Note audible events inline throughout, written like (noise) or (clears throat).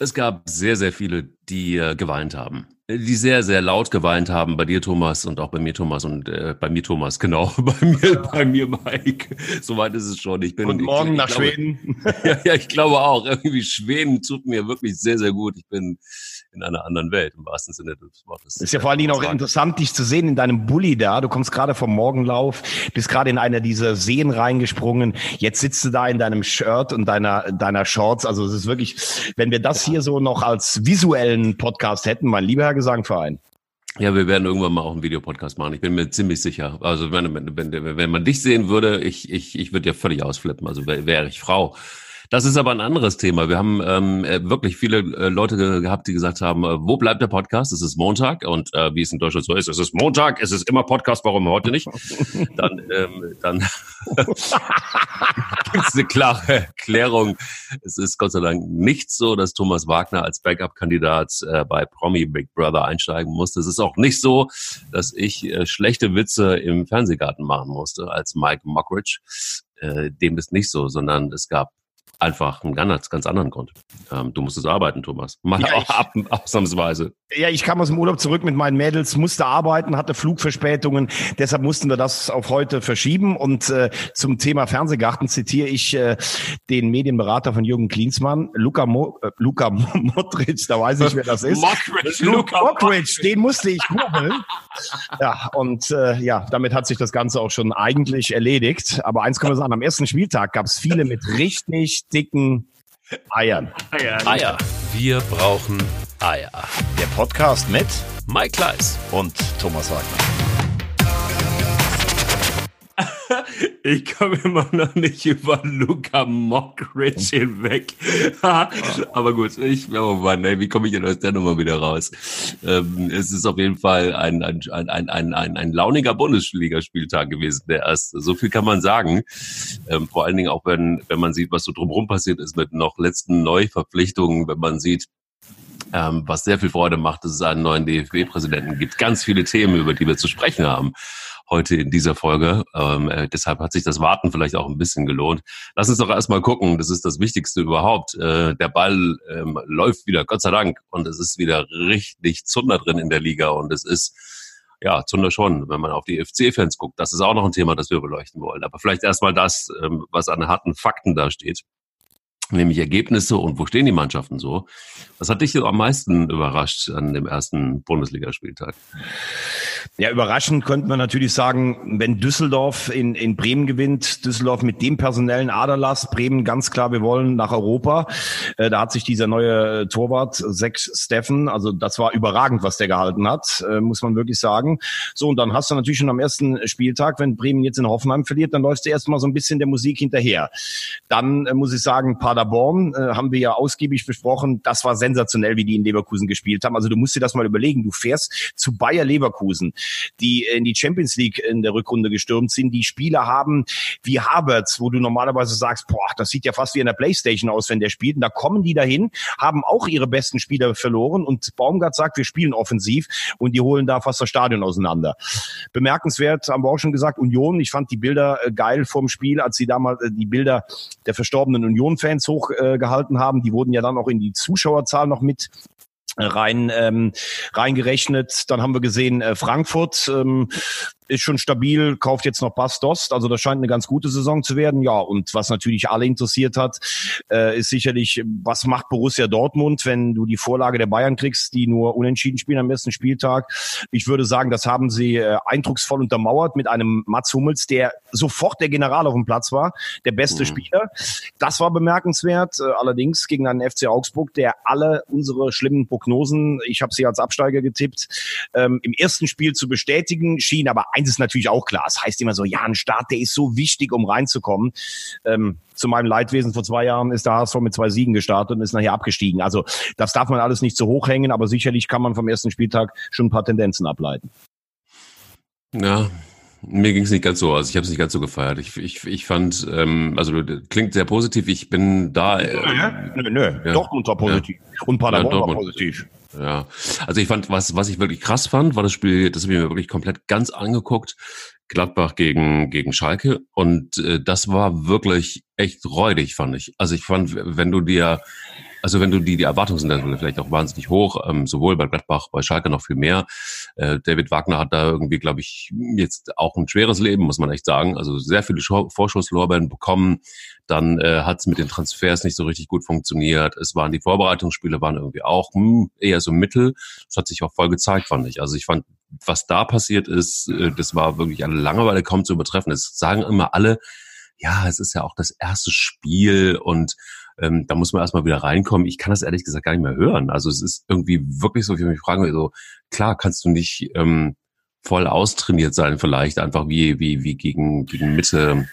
Es gab sehr, sehr viele, die äh, geweint haben. Die sehr, sehr laut geweint haben, bei dir, Thomas, und auch bei mir, Thomas, und äh, bei mir, Thomas, (laughs) genau, bei mir, bei mir, Mike. Soweit ist es schon. Ich bin, und morgen ich, nach glaube, Schweden. (laughs) Ja, ja, ich glaube auch. Irgendwie Schweden tut mir wirklich sehr, sehr gut. Ich bin in einer anderen Welt, im wahrsten Sinne des Wortes. Ist ja vor allen Dingen auch interessant, dich zu sehen in deinem Bulli da. Du kommst gerade vom Morgenlauf, bist gerade in einer dieser Seen reingesprungen. Jetzt sitzt du da in deinem Shirt und deiner, deiner Shorts. Also es ist wirklich, wenn wir das hier so noch als visuellen Podcast hätten, mein lieber Herr Gesangverein. Ja, wir werden irgendwann mal auch einen Videopodcast machen. Ich bin mir ziemlich sicher. Also wenn, wenn, wenn, wenn man dich sehen würde, ich, ich, ich würde ja völlig ausflippen. Also wäre wär ich Frau. Das ist aber ein anderes Thema. Wir haben ähm, äh, wirklich viele äh, Leute gehabt, die gesagt haben, äh, wo bleibt der Podcast? Es ist Montag und äh, wie es in Deutschland so ist, es ist Montag, es ist immer Podcast, warum heute nicht? (laughs) Dann, ähm, dann (laughs) gibt es eine klare Erklärung. Es ist Gott sei Dank nicht so, dass Thomas Wagner als Backup-Kandidat äh, bei Promi Big Brother einsteigen musste. Es ist auch nicht so, dass ich äh, schlechte Witze im Fernsehgarten machen musste als Mike Mockridge. Äh, dem ist nicht so, sondern es gab einfach einen ganz, ganz anderen Grund. Ähm, du musstest arbeiten, Thomas. Mal Ja, ich- ab, ausnahmsweise. Ja, ich kam aus dem Urlaub zurück mit meinen Mädels, musste arbeiten, hatte Flugverspätungen. Deshalb mussten wir das auf heute verschieben. Und äh, zum Thema Fernsehgarten zitiere ich äh, den Medienberater von Jürgen Klinsmann, Luca, Mo, äh, Luca (laughs) Modric, da weiß ich, wer das ist. Mockridge, Luke Mockridge, den musste ich googeln. Ja, und äh, ja, damit hat sich das Ganze auch schon eigentlich erledigt. Aber eins können wir sagen, am ersten Spieltag gab es viele mit richtig dicken Eiern. Eier. Wir brauchen Eier. Der Podcast mit Mike Kleiss. und Thomas Wagner. Ich komme immer noch nicht über Luca Mockridge hinweg. (laughs) Aber gut, ich, oh Mann, ey, wie komme ich denn aus der Nummer wieder raus? Ähm, es ist auf jeden Fall ein, ein, ein, ein, ein, ein, launiger Bundesligaspieltag gewesen, der erste. So viel kann man sagen. Ähm, vor allen Dingen auch, wenn, wenn man sieht, was so drumherum passiert ist mit noch letzten Neuverpflichtungen, wenn man sieht, ähm, was sehr viel Freude macht, dass es einen neuen DFB-Präsidenten gibt. Ganz viele Themen, über die wir zu sprechen haben heute in dieser Folge. Ähm, äh, deshalb hat sich das Warten vielleicht auch ein bisschen gelohnt. Lass uns doch erstmal gucken, das ist das Wichtigste überhaupt. Äh, der Ball ähm, läuft wieder, Gott sei Dank, und es ist wieder richtig Zunder drin in der Liga und es ist ja, Zunder schon, wenn man auf die FC-Fans guckt. Das ist auch noch ein Thema, das wir beleuchten wollen. Aber vielleicht erstmal das, ähm, was an harten Fakten da steht nämlich Ergebnisse und wo stehen die Mannschaften so. Was hat dich am meisten überrascht an dem ersten Bundesligaspieltag? Ja, überraschend könnte man natürlich sagen, wenn Düsseldorf in, in Bremen gewinnt, Düsseldorf mit dem personellen Aderlass, Bremen ganz klar, wir wollen nach Europa. Äh, da hat sich dieser neue Torwart, Sechs Steffen, also das war überragend, was der gehalten hat, äh, muss man wirklich sagen. So, und dann hast du natürlich schon am ersten Spieltag, wenn Bremen jetzt in Hoffenheim verliert, dann läufst du erstmal so ein bisschen der Musik hinterher. Dann äh, muss ich sagen, Paderborn äh, haben wir ja ausgiebig besprochen, das war sensationell, wie die in Leverkusen gespielt haben. Also du musst dir das mal überlegen, du fährst zu Bayer Leverkusen die in die Champions League in der Rückrunde gestürmt sind, die Spieler haben wie Havertz, wo du normalerweise sagst, boah, das sieht ja fast wie in der Playstation aus, wenn der spielt. Und da kommen die dahin, haben auch ihre besten Spieler verloren und Baumgart sagt, wir spielen offensiv und die holen da fast das Stadion auseinander. Bemerkenswert, haben wir auch schon gesagt, Union. Ich fand die Bilder äh, geil vom Spiel, als sie damals äh, die Bilder der verstorbenen Union-Fans hochgehalten gehalten haben. Die wurden ja dann auch in die Zuschauerzahl noch mit rein ähm, reingerechnet. Dann haben wir gesehen äh, Frankfurt ähm, ist schon stabil, kauft jetzt noch Bas Dost, also das scheint eine ganz gute Saison zu werden. Ja, und was natürlich alle interessiert hat, äh, ist sicherlich, was macht Borussia Dortmund, wenn du die Vorlage der Bayern kriegst, die nur unentschieden spielen am ersten Spieltag. Ich würde sagen, das haben sie äh, eindrucksvoll untermauert mit einem Mats Hummels, der sofort der General auf dem Platz war, der beste Mhm. Spieler. Das war bemerkenswert, äh, allerdings gegen einen FC Augsburg, der alle unsere schlimmen Prognosen, ich habe sie als Absteiger getippt, ähm, im ersten Spiel zu bestätigen schien. Aber eins ist natürlich auch klar, es heißt immer so, ja, ein Start, der ist so wichtig, um reinzukommen. Ähm, zu meinem Leidwesen vor zwei Jahren ist der HSV mit zwei Siegen gestartet und ist nachher abgestiegen. Also das darf man alles nicht zu hoch hängen, aber sicherlich kann man vom ersten Spieltag schon ein paar Tendenzen ableiten. Ja, mir ging es nicht ganz so. Also ich habe es nicht ganz so gefeiert. Ich, ich, ich fand, ähm, also klingt sehr positiv. Ich bin da. Äh, Nö, nö, Ja. Dortmund war positiv. Und Paderborn Ja, war positiv. Ja, also ich fand, was, was ich wirklich krass fand, war das Spiel, das habe ich mir wirklich komplett ganz angeguckt, Gladbach gegen, gegen Schalke. Und äh, das war wirklich echt räudig, fand ich. Also ich fand, wenn du dir Also wenn du die, die Erwartungen sind dann vielleicht auch wahnsinnig hoch, ähm, sowohl bei Gladbach, bei Schalke noch viel mehr. Äh, David Wagner hat da irgendwie, glaube ich, jetzt auch ein schweres Leben, muss man echt sagen. Also sehr viele Vorschusslorbeeren bekommen. Dann äh, hat es mit den Transfers nicht so richtig gut funktioniert. Es waren die Vorbereitungsspiele waren irgendwie auch hm, eher so mittel. Das hat sich auch voll gezeigt, fand ich. Also ich fand, was da passiert ist, äh, das war wirklich eine Langeweile kaum zu übertreffen. Das sagen immer alle, ja, es ist ja auch das erste Spiel und ähm, da muss man erstmal wieder reinkommen. Ich kann das ehrlich gesagt gar nicht mehr hören. Also es ist irgendwie wirklich so, wie ich mich frage, so, klar kannst du nicht ähm, voll austrainiert sein, vielleicht einfach wie, wie, wie gegen, gegen Mitte,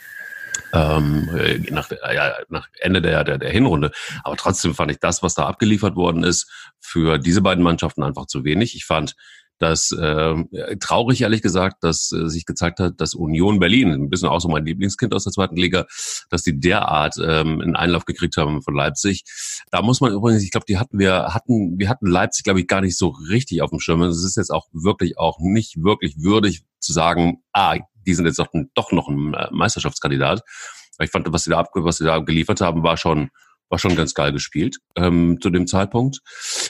ähm, äh, nach, ja, nach Ende der, der, der Hinrunde. Aber trotzdem fand ich das, was da abgeliefert worden ist, für diese beiden Mannschaften einfach zu wenig. Ich fand dass äh, traurig ehrlich gesagt, dass äh, sich gezeigt hat, dass Union Berlin, ein bisschen auch so mein Lieblingskind aus der zweiten Liga, dass die derart ähm, einen Einlauf gekriegt haben von Leipzig. Da muss man übrigens, ich glaube, die hatten wir hatten wir hatten Leipzig glaube ich gar nicht so richtig auf dem Schirm. Es ist jetzt auch wirklich auch nicht wirklich würdig zu sagen, ah, die sind jetzt doch, doch noch ein äh, Meisterschaftskandidat. Ich fand, was sie da, was sie da geliefert haben, war schon war schon ganz geil gespielt ähm, zu dem Zeitpunkt.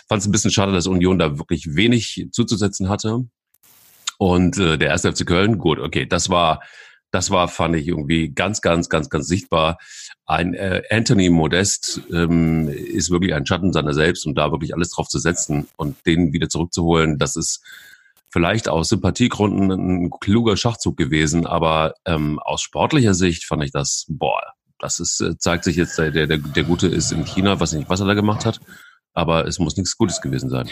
Fand es ein bisschen schade, dass Union da wirklich wenig zuzusetzen hatte. Und äh, der erste FC Köln, gut, okay, das war, das war, fand ich irgendwie ganz, ganz, ganz, ganz sichtbar. Ein äh, Anthony Modest ähm, ist wirklich ein Schatten seiner selbst und da wirklich alles drauf zu setzen und den wieder zurückzuholen, das ist vielleicht aus Sympathiegründen ein kluger Schachzug gewesen, aber ähm, aus sportlicher Sicht fand ich das, boah, das ist, äh, zeigt sich jetzt, der, der, der Gute ist in China, weiß nicht, was er da gemacht hat aber es muss nichts Gutes gewesen sein.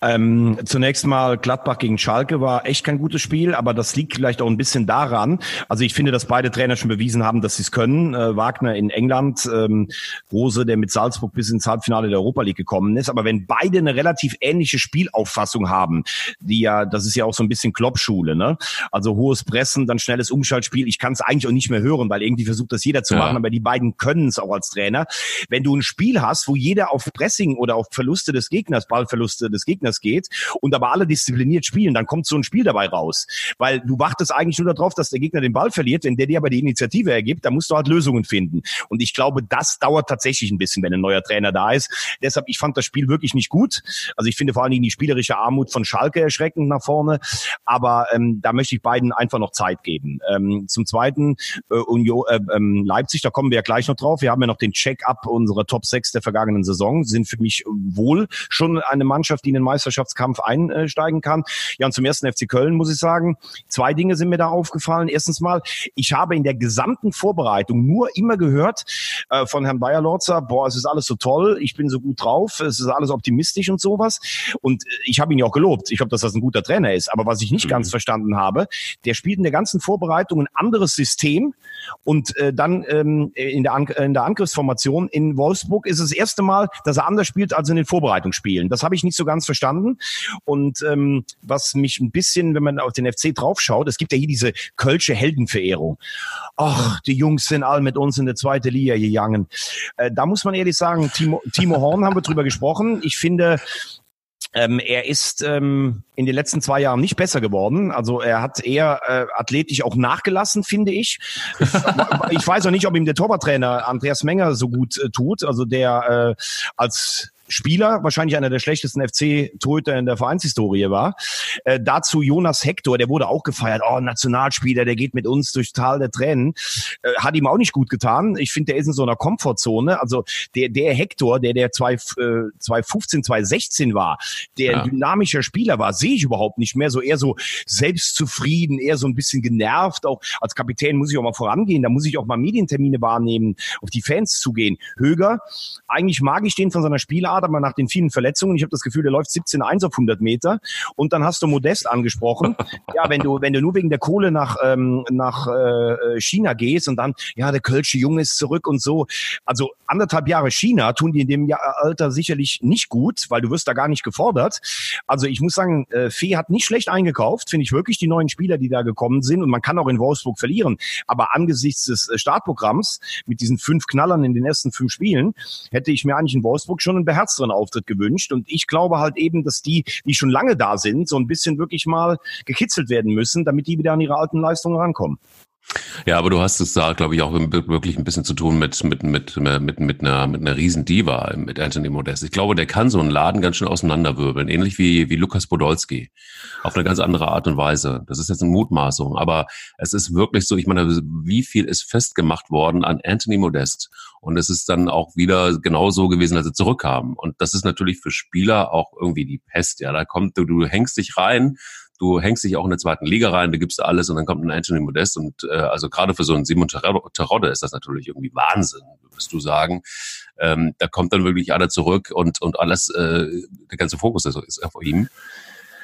Ähm, zunächst mal Gladbach gegen Schalke war echt kein gutes Spiel, aber das liegt vielleicht auch ein bisschen daran. Also ich finde, dass beide Trainer schon bewiesen haben, dass sie es können. Äh, Wagner in England, ähm, Rose, der mit Salzburg bis ins Halbfinale der Europa League gekommen ist. Aber wenn beide eine relativ ähnliche Spielauffassung haben, die ja, das ist ja auch so ein bisschen Kloppschule, ne? Also hohes Pressen, dann schnelles Umschaltspiel. Ich kann es eigentlich auch nicht mehr hören, weil irgendwie versucht das jeder zu ja. machen, aber die beiden können es auch als Trainer. Wenn du ein Spiel hast, wo jeder auf Pressing oder auf Verluste des Gegners, Ballverluste des Gegners geht und aber alle diszipliniert spielen, dann kommt so ein Spiel dabei raus. Weil du wartest eigentlich nur darauf, dass der Gegner den Ball verliert. Wenn der dir aber die Initiative ergibt, dann musst du halt Lösungen finden. Und ich glaube, das dauert tatsächlich ein bisschen, wenn ein neuer Trainer da ist. Deshalb, ich fand das Spiel wirklich nicht gut. Also ich finde vor allen Dingen die spielerische Armut von Schalke erschreckend nach vorne. Aber ähm, da möchte ich beiden einfach noch Zeit geben. Ähm, zum Zweiten, äh, Union, äh, ähm, Leipzig, da kommen wir ja gleich noch drauf. Wir haben ja noch den Check-up unserer Top 6 der vergangenen Saison, sind für mich mich wohl schon eine Mannschaft, die in den Meisterschaftskampf einsteigen kann. Ja, und zum ersten FC Köln muss ich sagen, zwei Dinge sind mir da aufgefallen. Erstens mal, ich habe in der gesamten Vorbereitung nur immer gehört äh, von Herrn Bayer-Lorzer, boah, es ist alles so toll, ich bin so gut drauf, es ist alles optimistisch und sowas. Und ich habe ihn ja auch gelobt. Ich glaube, dass das ein guter Trainer ist. Aber was ich nicht mhm. ganz verstanden habe, der spielt in der ganzen Vorbereitung ein anderes System und äh, dann ähm, in, der An in der Angriffsformation in Wolfsburg ist es das erste Mal, dass er anders spielt als in den Vorbereitungsspielen. Das habe ich nicht so ganz verstanden. Und ähm, was mich ein bisschen, wenn man auf den FC draufschaut, es gibt ja hier diese Kölsche Heldenverehrung. Ach, die Jungs sind alle mit uns in der zweiten Liga gegangen. Äh, da muss man ehrlich sagen, Timo, Timo Horn haben wir drüber gesprochen. Ich finde, ähm, er ist ähm, in den letzten zwei Jahren nicht besser geworden. Also er hat eher äh, athletisch auch nachgelassen, finde ich. ich weiß auch nicht, ob ihm der Torwarttrainer Andreas Menger so gut äh, tut. Also der äh, als Spieler, wahrscheinlich einer der schlechtesten FC-Torhüter in der Vereinshistorie war. Äh, dazu Jonas Hector, der wurde auch gefeiert. Oh, Nationalspieler, der geht mit uns durch Tal der Tränen. Äh, hat ihm auch nicht gut getan. Ich finde, der ist in so einer Komfortzone. Also der, der Hector, der der 2015, 2016 äh, war, der ja. ein dynamischer Spieler war, sehe ich überhaupt nicht mehr. So eher so selbstzufrieden, eher so ein bisschen genervt. Auch als Kapitän muss ich auch mal vorangehen. Da muss ich auch mal Medientermine wahrnehmen, auf die Fans zugehen. Höger, eigentlich mag ich den von seiner Spielart Grad, aber nach den vielen Verletzungen, ich habe das Gefühl, der läuft 17,1 auf 100 Meter. Und dann hast du Modest angesprochen. (laughs) ja, wenn du, wenn du nur wegen der Kohle nach, ähm, nach äh, China gehst und dann, ja, der Kölsche Junge ist zurück und so. Also anderthalb Jahre China tun die in dem Alter sicherlich nicht gut, weil du wirst da gar nicht gefordert. Also ich muss sagen, äh, Fee hat nicht schlecht eingekauft, finde ich wirklich, die neuen Spieler, die da gekommen sind. Und man kann auch in Wolfsburg verlieren. Aber angesichts des äh, Startprogramms mit diesen fünf Knallern in den ersten fünf Spielen, hätte ich mir eigentlich in Wolfsburg schon einen beherzten beherzteren Auftritt gewünscht. Und ich glaube halt eben, dass die, die schon lange da sind, so ein bisschen wirklich mal gekitzelt werden müssen, damit die wieder an ihre alten Leistungen rankommen. Ja, aber du hast es da, glaube ich, auch wirklich ein bisschen zu tun mit, mit, mit, mit, mit einer, mit einer Riesendiva, mit Anthony Modest. Ich glaube, der kann so einen Laden ganz schön auseinanderwirbeln, ähnlich wie, wie Lukas Podolski. Auf eine ganz andere Art und Weise. Das ist jetzt eine Mutmaßung, aber es ist wirklich so, ich meine, wie viel ist festgemacht worden an Anthony Modest? Und es ist dann auch wieder genau so gewesen, als sie zurückkamen. Und das ist natürlich für Spieler auch irgendwie die Pest. Ja, da kommt, du, du hängst dich rein, du hängst dich auch in der zweiten Liga rein, du gibst alles und dann kommt ein Anthony Modest und äh, also gerade für so einen Simon Terodde ist das natürlich irgendwie Wahnsinn, würdest du sagen. Ähm, da kommt dann wirklich einer zurück und und alles, äh, der ganze Fokus ist, ist auf ihm.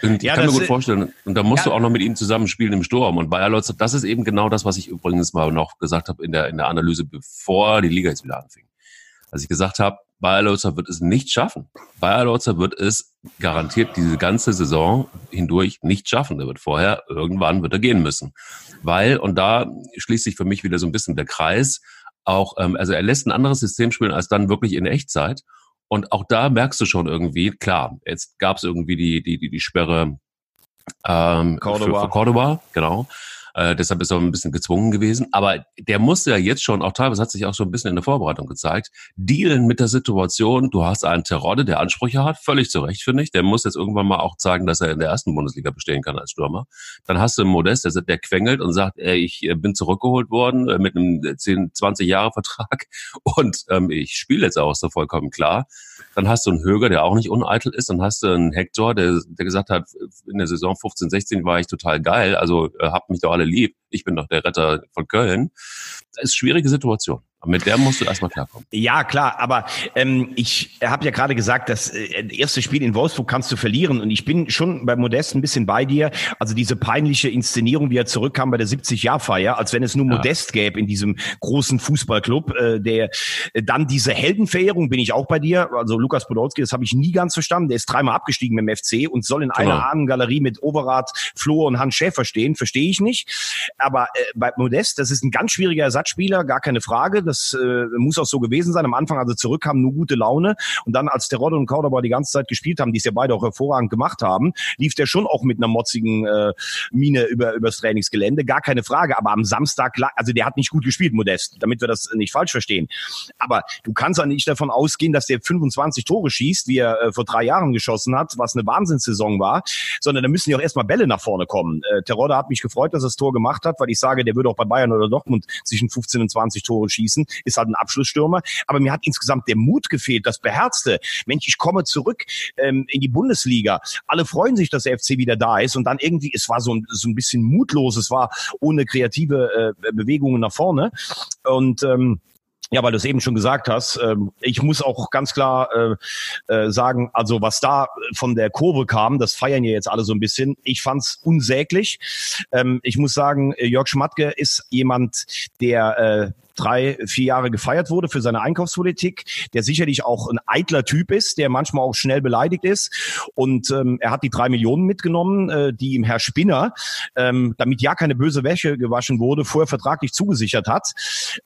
Und ja, ich kann mir gut vorstellen, und da musst ja. du auch noch mit ihm zusammenspielen im Sturm. Und Bayer Lotz, das ist eben genau das, was ich übrigens mal noch gesagt habe in der, in der Analyse, bevor die Liga jetzt wieder anfing. Als ich gesagt habe, Bayer Lotzer wird es nicht schaffen. Bayer Lotzer wird es garantiert diese ganze Saison hindurch nicht schaffen. Er wird vorher, irgendwann wird er gehen müssen. Weil, und da schließt sich für mich wieder so ein bisschen der Kreis, auch, ähm, also er lässt ein anderes System spielen als dann wirklich in Echtzeit. Und auch da merkst du schon irgendwie, klar, jetzt gab es irgendwie die, die, die, die Sperre ähm, Cordoba. Für, für Cordoba, genau. Äh, deshalb ist er ein bisschen gezwungen gewesen. Aber der musste ja jetzt schon, auch teilweise hat sich auch so ein bisschen in der Vorbereitung gezeigt, dealen mit der Situation. Du hast einen Terodde, der Ansprüche hat, völlig zu Recht, finde ich. Der muss jetzt irgendwann mal auch zeigen, dass er in der ersten Bundesliga bestehen kann als Stürmer. Dann hast du einen Modest, der, der quengelt und sagt, ey, ich äh, bin zurückgeholt worden äh, mit einem 10, 20 Jahre Vertrag (laughs) und ähm, ich spiele jetzt auch, doch vollkommen klar. Dann hast du einen Höger, der auch nicht uneitel ist. Dann hast du einen Hector, der, der gesagt hat, in der Saison 15, 16 war ich total geil, also äh, habt mich doch alle lieb. Ich bin doch der Retter von Köln. Das ist eine schwierige Situation. Aber mit der musst du erstmal klarkommen. Ja, klar, aber ähm, ich habe ja gerade gesagt, das äh, erste Spiel in Wolfsburg kannst du verlieren. Und ich bin schon bei Modest ein bisschen bei dir. Also diese peinliche Inszenierung, wie er zurückkam bei der 70-Jahr-Feier, als wenn es nur ja. Modest gäbe in diesem großen Fußballclub. Äh, der äh, Dann diese Heldenverehrung, bin ich auch bei dir. Also Lukas Podolski, das habe ich nie ganz verstanden. Der ist dreimal abgestiegen mit dem FC und soll in genau. einer Ahnengalerie mit Overath, Flo und Hans Schäfer stehen. Verstehe ich nicht. Aber äh, bei Modest, das ist ein ganz schwieriger Ersatzspieler, gar keine Frage. Das äh, muss auch so gewesen sein. Am Anfang, als er zurückkam, nur gute Laune. Und dann, als Terodde und Cordoba die ganze Zeit gespielt haben, die es ja beide auch hervorragend gemacht haben, lief der schon auch mit einer motzigen äh, Mine über übers Trainingsgelände. Gar keine Frage. Aber am Samstag, also der hat nicht gut gespielt, Modest, damit wir das nicht falsch verstehen. Aber du kannst ja nicht davon ausgehen, dass der 25 Tore schießt, wie er äh, vor drei Jahren geschossen hat, was eine Wahnsinnssaison war, sondern da müssen ja auch erstmal Bälle nach vorne kommen. Äh, Terodde hat mich gefreut, dass er das Tor gemacht hat, weil ich sage, der würde auch bei Bayern oder Dortmund zwischen 15 und 20 Tore schießen ist halt ein Abschlussstürmer. Aber mir hat insgesamt der Mut gefehlt, das Beherzte. Mensch, ich komme zurück ähm, in die Bundesliga. Alle freuen sich, dass der FC wieder da ist. Und dann irgendwie, es war so ein, so ein bisschen mutlos. Es war ohne kreative äh, Bewegungen nach vorne. Und ähm, ja, weil du es eben schon gesagt hast, ähm, ich muss auch ganz klar äh, äh, sagen, also was da von der Kurve kam, das feiern ja jetzt alle so ein bisschen. Ich fand's unsäglich. Ähm, ich muss sagen, Jörg Schmatke ist jemand, der äh, drei, vier Jahre gefeiert wurde für seine Einkaufspolitik, der sicherlich auch ein eitler Typ ist, der manchmal auch schnell beleidigt ist. Und ähm, er hat die drei Millionen mitgenommen, äh, die ihm Herr Spinner, ähm, damit ja keine böse Wäsche gewaschen wurde, vorher vertraglich zugesichert hat.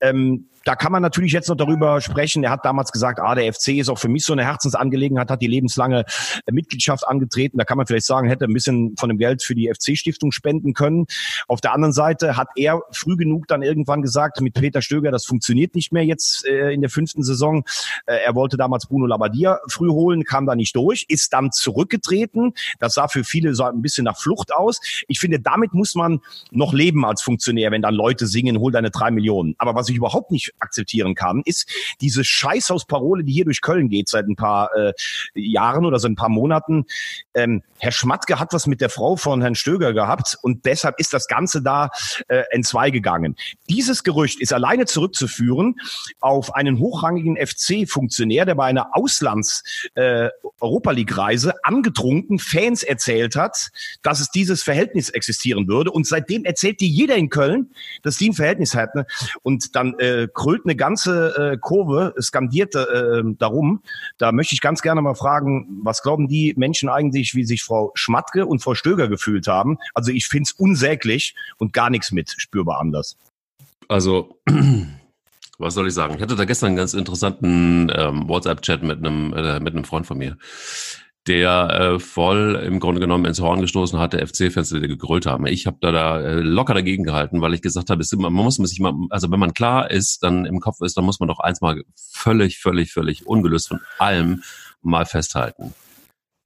Ähm, da kann man natürlich jetzt noch darüber sprechen. Er hat damals gesagt, ah, der FC ist auch für mich so eine Herzensangelegenheit, hat die lebenslange Mitgliedschaft angetreten. Da kann man vielleicht sagen, hätte ein bisschen von dem Geld für die FC-Stiftung spenden können. Auf der anderen Seite hat er früh genug dann irgendwann gesagt, mit Peter Stöger, das funktioniert nicht mehr jetzt äh, in der fünften Saison. Äh, er wollte damals Bruno Labbadia früh holen, kam da nicht durch, ist dann zurückgetreten. Das sah für viele so ein bisschen nach Flucht aus. Ich finde, damit muss man noch leben als Funktionär, wenn dann Leute singen, hol deine drei Millionen. Aber was ich überhaupt nicht akzeptieren kann, ist diese Scheißhausparole, die hier durch Köln geht seit ein paar äh, Jahren oder seit ein paar Monaten. Ähm, Herr Schmatke hat was mit der Frau von Herrn Stöger gehabt und deshalb ist das Ganze da äh, entzwei gegangen. Dieses Gerücht ist alleine zurückzuführen auf einen hochrangigen FC-Funktionär, der bei einer Auslands-Europa äh, angetrunken Fans erzählt hat, dass es dieses Verhältnis existieren würde. Und seitdem erzählt dir jeder in Köln, dass die ein Verhältnis hatten. Und dann äh, krölt eine ganze äh, Kurve, skandiert äh, darum. Da möchte ich ganz gerne mal fragen, was glauben die Menschen eigentlich, wie sich Frau Schmatke und Frau Stöger gefühlt haben? Also ich finde es unsäglich und gar nichts mit spürbar anders. Also (clears throat) was soll ich sagen? Ich hatte da gestern einen ganz interessanten ähm, WhatsApp-Chat mit einem äh, mit einem Freund von mir der äh, voll im Grunde genommen ins Horn gestoßen hat, der FC-Fans, die gegrölt haben. Ich habe da, da äh, locker dagegen gehalten, weil ich gesagt habe, man muss sich mal, also wenn man klar ist, dann im Kopf ist, dann muss man doch eins mal völlig, völlig, völlig ungelöst von allem mal festhalten.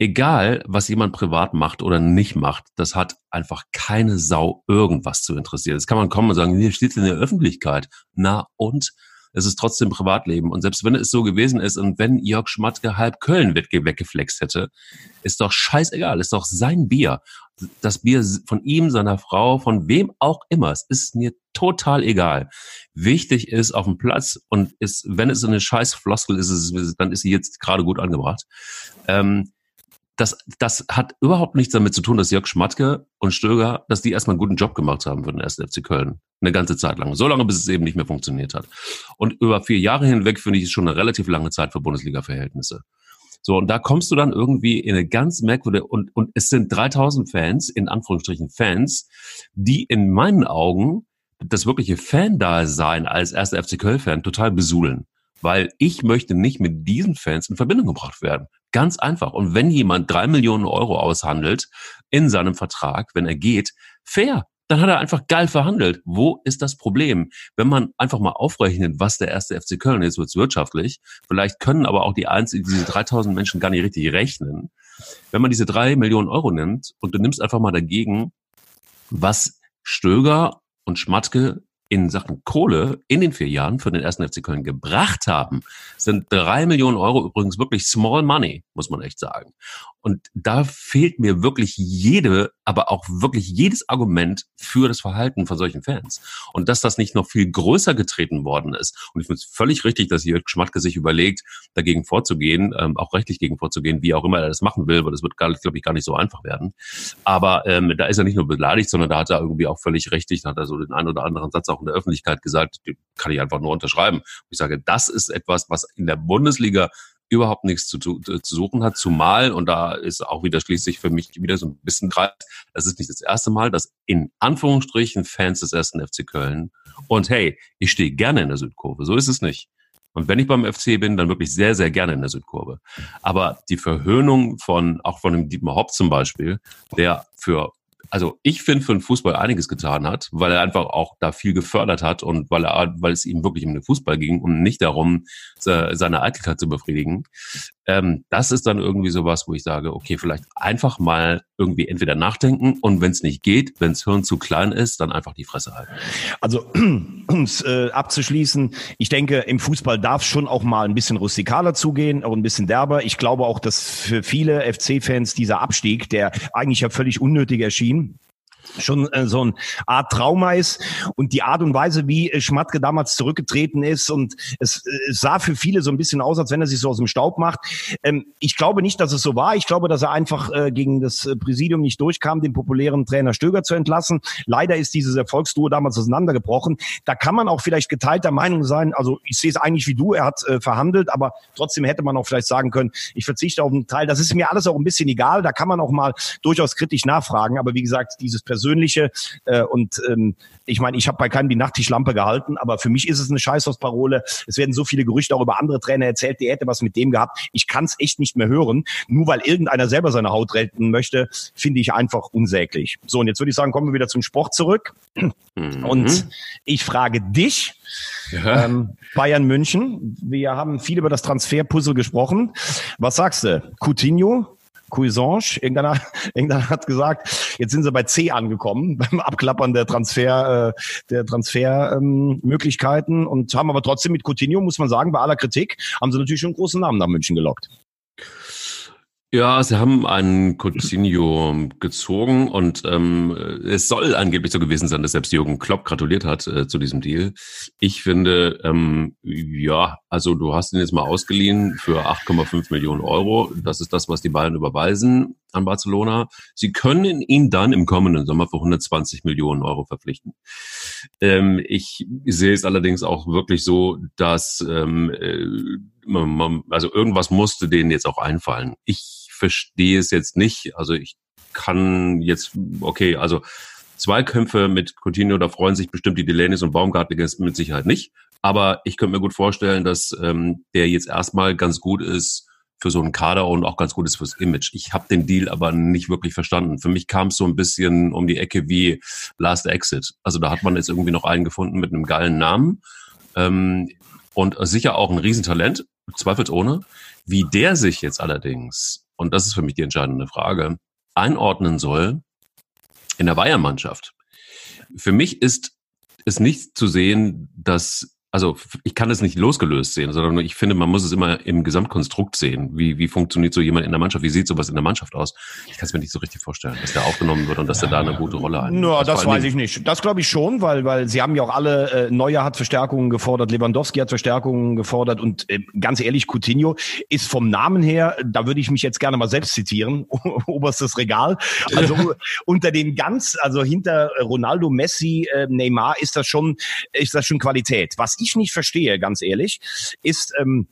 Egal, was jemand privat macht oder nicht macht, das hat einfach keine Sau irgendwas zu interessieren. Das kann man kommen und sagen, hier steht in der Öffentlichkeit. Na und? es ist trotzdem Privatleben. Und selbst wenn es so gewesen ist und wenn Jörg Schmatke halb Köln weggeflext hätte, ist doch scheißegal, ist doch sein Bier. Das Bier von ihm, seiner Frau, von wem auch immer, es ist mir total egal. Wichtig ist auf dem Platz und ist, wenn es eine scheiß Floskel ist, dann ist sie jetzt gerade gut angebracht. Ähm, das, das hat überhaupt nichts damit zu tun, dass Jörg Schmatke und Stöger, dass die erstmal einen guten Job gemacht haben für den 1. FC Köln. Eine ganze Zeit lang. So lange, bis es eben nicht mehr funktioniert hat. Und über vier Jahre hinweg finde ich es schon eine relativ lange Zeit für Bundesliga-Verhältnisse. So, und da kommst du dann irgendwie in eine ganz merkwürdige, und, und es sind 3000 Fans, in Anführungsstrichen Fans, die in meinen Augen das wirkliche Fan-Dasein als erster FC Köln-Fan total besudeln weil ich möchte nicht mit diesen Fans in Verbindung gebracht werden. Ganz einfach. Und wenn jemand drei Millionen Euro aushandelt in seinem Vertrag, wenn er geht, fair. Dann hat er einfach geil verhandelt. Wo ist das Problem? Wenn man einfach mal aufrechnet, was der erste FC Köln ist, wird es wirtschaftlich. Vielleicht können aber auch die einzigen, diese 3000 Menschen gar nicht richtig rechnen. Wenn man diese drei Millionen Euro nimmt und du nimmst einfach mal dagegen, was Stöger und Schmatke in Sachen Kohle in den vier Jahren für den ersten FC Köln gebracht haben, sind drei Millionen Euro übrigens wirklich small money, muss man echt sagen. Und da fehlt mir wirklich jede, aber auch wirklich jedes Argument für das Verhalten von solchen Fans. Und dass das nicht noch viel größer getreten worden ist. Und ich finde es völlig richtig, dass Jörg Schmatke sich überlegt, dagegen vorzugehen, ähm, auch rechtlich gegen vorzugehen, wie auch immer er das machen will, weil das wird, glaube ich, gar nicht so einfach werden. Aber ähm, da ist er nicht nur beleidigt, sondern da hat er irgendwie auch völlig richtig, da hat er so den einen oder anderen Satz auch in der Öffentlichkeit gesagt, den kann ich einfach nur unterschreiben. Ich sage, das ist etwas, was in der Bundesliga überhaupt nichts zu, zu, zu suchen hat, zumal, und da ist auch wieder schließlich für mich wieder so ein bisschen Kreis, das ist nicht das erste Mal, dass in Anführungsstrichen Fans des ersten FC Köln und hey, ich stehe gerne in der Südkurve, so ist es nicht. Und wenn ich beim FC bin, dann wirklich sehr, sehr gerne in der Südkurve. Aber die Verhöhnung von, auch von dem Dietmar Hopp zum Beispiel, der für also ich finde, für den Fußball einiges getan hat, weil er einfach auch da viel gefördert hat und weil er, weil es ihm wirklich um den Fußball ging und nicht darum, seine Eitelkeit zu befriedigen. Ähm, das ist dann irgendwie sowas, wo ich sage, okay, vielleicht einfach mal irgendwie entweder nachdenken und wenn es nicht geht, wenn das Hirn zu klein ist, dann einfach die Fresse halten. Also (clears throat) um es äh, abzuschließen, ich denke, im Fußball darf schon auch mal ein bisschen rustikaler zugehen, auch ein bisschen derber. Ich glaube auch, dass für viele FC-Fans dieser Abstieg, der eigentlich ja völlig unnötig erschien, schon äh, so eine Art Trauma ist und die Art und Weise, wie äh, Schmatke damals zurückgetreten ist und es, äh, sah für viele so ein bisschen aus, als wenn er sich so aus dem Staub macht. Ähm, ich glaube nicht, dass es so war. Ich glaube, dass er einfach gegen das Präsidium nicht durchkam, den populären Trainer Stöger zu entlassen. Leider ist dieses Erfolgsduo damals auseinandergebrochen. Da kann man auch vielleicht geteilter Meinung sein. Also ich sehe es eigentlich wie du. Er hat verhandelt, aber trotzdem hätte man auch vielleicht sagen können, ich verzichte auf einen Teil. Das ist mir alles auch ein bisschen egal. Da kann man auch mal durchaus kritisch nachfragen. Aber wie gesagt, dieses Persönliche. Äh, und ähm, ich meine, ich habe bei keinem die Nachttischlampe gehalten, aber für mich ist es eine Scheißhausparole. Es werden so viele Gerüchte auch über andere Trainer erzählt, die hätte was mit dem gehabt. Ich kann es echt nicht mehr hören. Nur weil irgendeiner selber seine Haut retten möchte, finde ich einfach unsäglich. So, und jetzt würde ich sagen, kommen wir wieder zum Sport zurück. Mhm. Und ich frage dich, ja. ähm, Bayern München. Wir haben viel über das Transferpuzzle gesprochen. Was sagst du? Coutinho, Cuisange. Irgendeiner, (laughs) irgendeiner hat gesagt, jetzt sind sie bei C angekommen (laughs) beim Abklappern der Transfer, äh, der Transfermöglichkeiten ähm, und haben aber trotzdem mit Coutinho, muss man sagen, bei aller Kritik, haben sie natürlich schon einen großen Namen nach München gelockt. Ja, sie haben einen Coutinho gezogen und ähm, es soll angeblich so gewesen sein, dass selbst Jürgen Klopp gratuliert hat äh, zu diesem Deal. Ich finde, ähm, ja, also du hast ihn jetzt mal ausgeliehen für 8,5 Millionen Euro. Das ist das, was die Bayern überweisen an Barcelona. Sie können ihn dann im kommenden Sommer für 120 Millionen Euro verpflichten. Ähm, ich sehe es allerdings auch wirklich so, dass ähm, äh, man, also irgendwas musste denen jetzt auch einfallen. Ich verstehe es jetzt nicht. Also ich kann jetzt, okay, also Zweikämpfe mit Coutinho, da freuen sich bestimmt die Delanis und Baumgartner mit Sicherheit nicht. Aber ich könnte mir gut vorstellen, dass ähm, der jetzt erstmal ganz gut ist für so einen Kader und auch ganz gut ist fürs Image. Ich habe den Deal aber nicht wirklich verstanden. Für mich kam es so ein bisschen um die Ecke wie Last Exit. Also da hat man jetzt irgendwie noch einen gefunden mit einem geilen Namen ähm, und sicher auch ein Riesentalent, zweifelsohne. Wie der sich jetzt allerdings, und das ist für mich die entscheidende Frage, einordnen soll in der Bayern-Mannschaft. Für mich ist es nicht zu sehen, dass also ich kann es nicht losgelöst sehen, sondern ich finde, man muss es immer im Gesamtkonstrukt sehen. Wie, wie funktioniert so jemand in der Mannschaft? Wie sieht sowas in der Mannschaft aus? Ich kann es mir nicht so richtig vorstellen, dass der aufgenommen wird und dass er da eine gute Rolle einnimmt. Ja, das weiß ich nicht. Das glaube ich schon, weil, weil sie haben ja auch alle, äh, Neuer hat Verstärkungen gefordert, Lewandowski hat Verstärkungen gefordert und äh, ganz ehrlich, Coutinho ist vom Namen her, da würde ich mich jetzt gerne mal selbst zitieren, (laughs) oberstes Regal. Also (laughs) unter den ganz, also hinter Ronaldo, Messi, äh, Neymar ist das schon, ist das schon Qualität. Was ich nicht verstehe, ganz ehrlich, ist, ähm,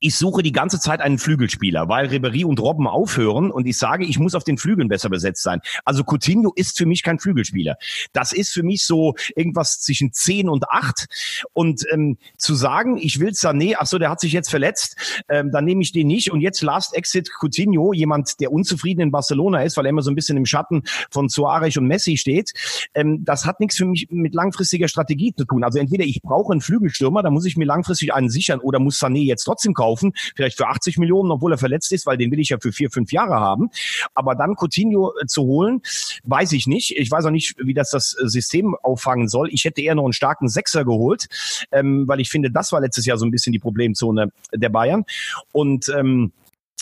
ich suche die ganze Zeit einen Flügelspieler, weil Ribery und Robben aufhören und ich sage, ich muss auf den Flügeln besser besetzt sein. Also Coutinho ist für mich kein Flügelspieler. Das ist für mich so irgendwas zwischen 10 und 8 und ähm, zu sagen, ich will Sané, ach so, der hat sich jetzt verletzt, ähm, dann nehme ich den nicht und jetzt Last Exit Coutinho, jemand, der unzufrieden in Barcelona ist, weil er immer so ein bisschen im Schatten von Suarez und Messi steht, ähm, das hat nichts für mich mit langfristiger Strategie zu tun. Also entweder ich brauche einen Flügelstürmer, da muss ich mir langfristig einen sichern oder muss Sané jetzt trotzdem kaufen, vielleicht für 80 Millionen, obwohl er verletzt ist, weil den will ich ja für vier, fünf Jahre haben. Aber dann Coutinho äh, zu holen, weiß ich nicht. Ich weiß auch nicht, wie das das äh, System auffangen soll. Ich hätte eher noch einen starken Sechser geholt, ähm, weil ich finde, das war letztes Jahr so ein bisschen die Problemzone der Bayern. Und ähm,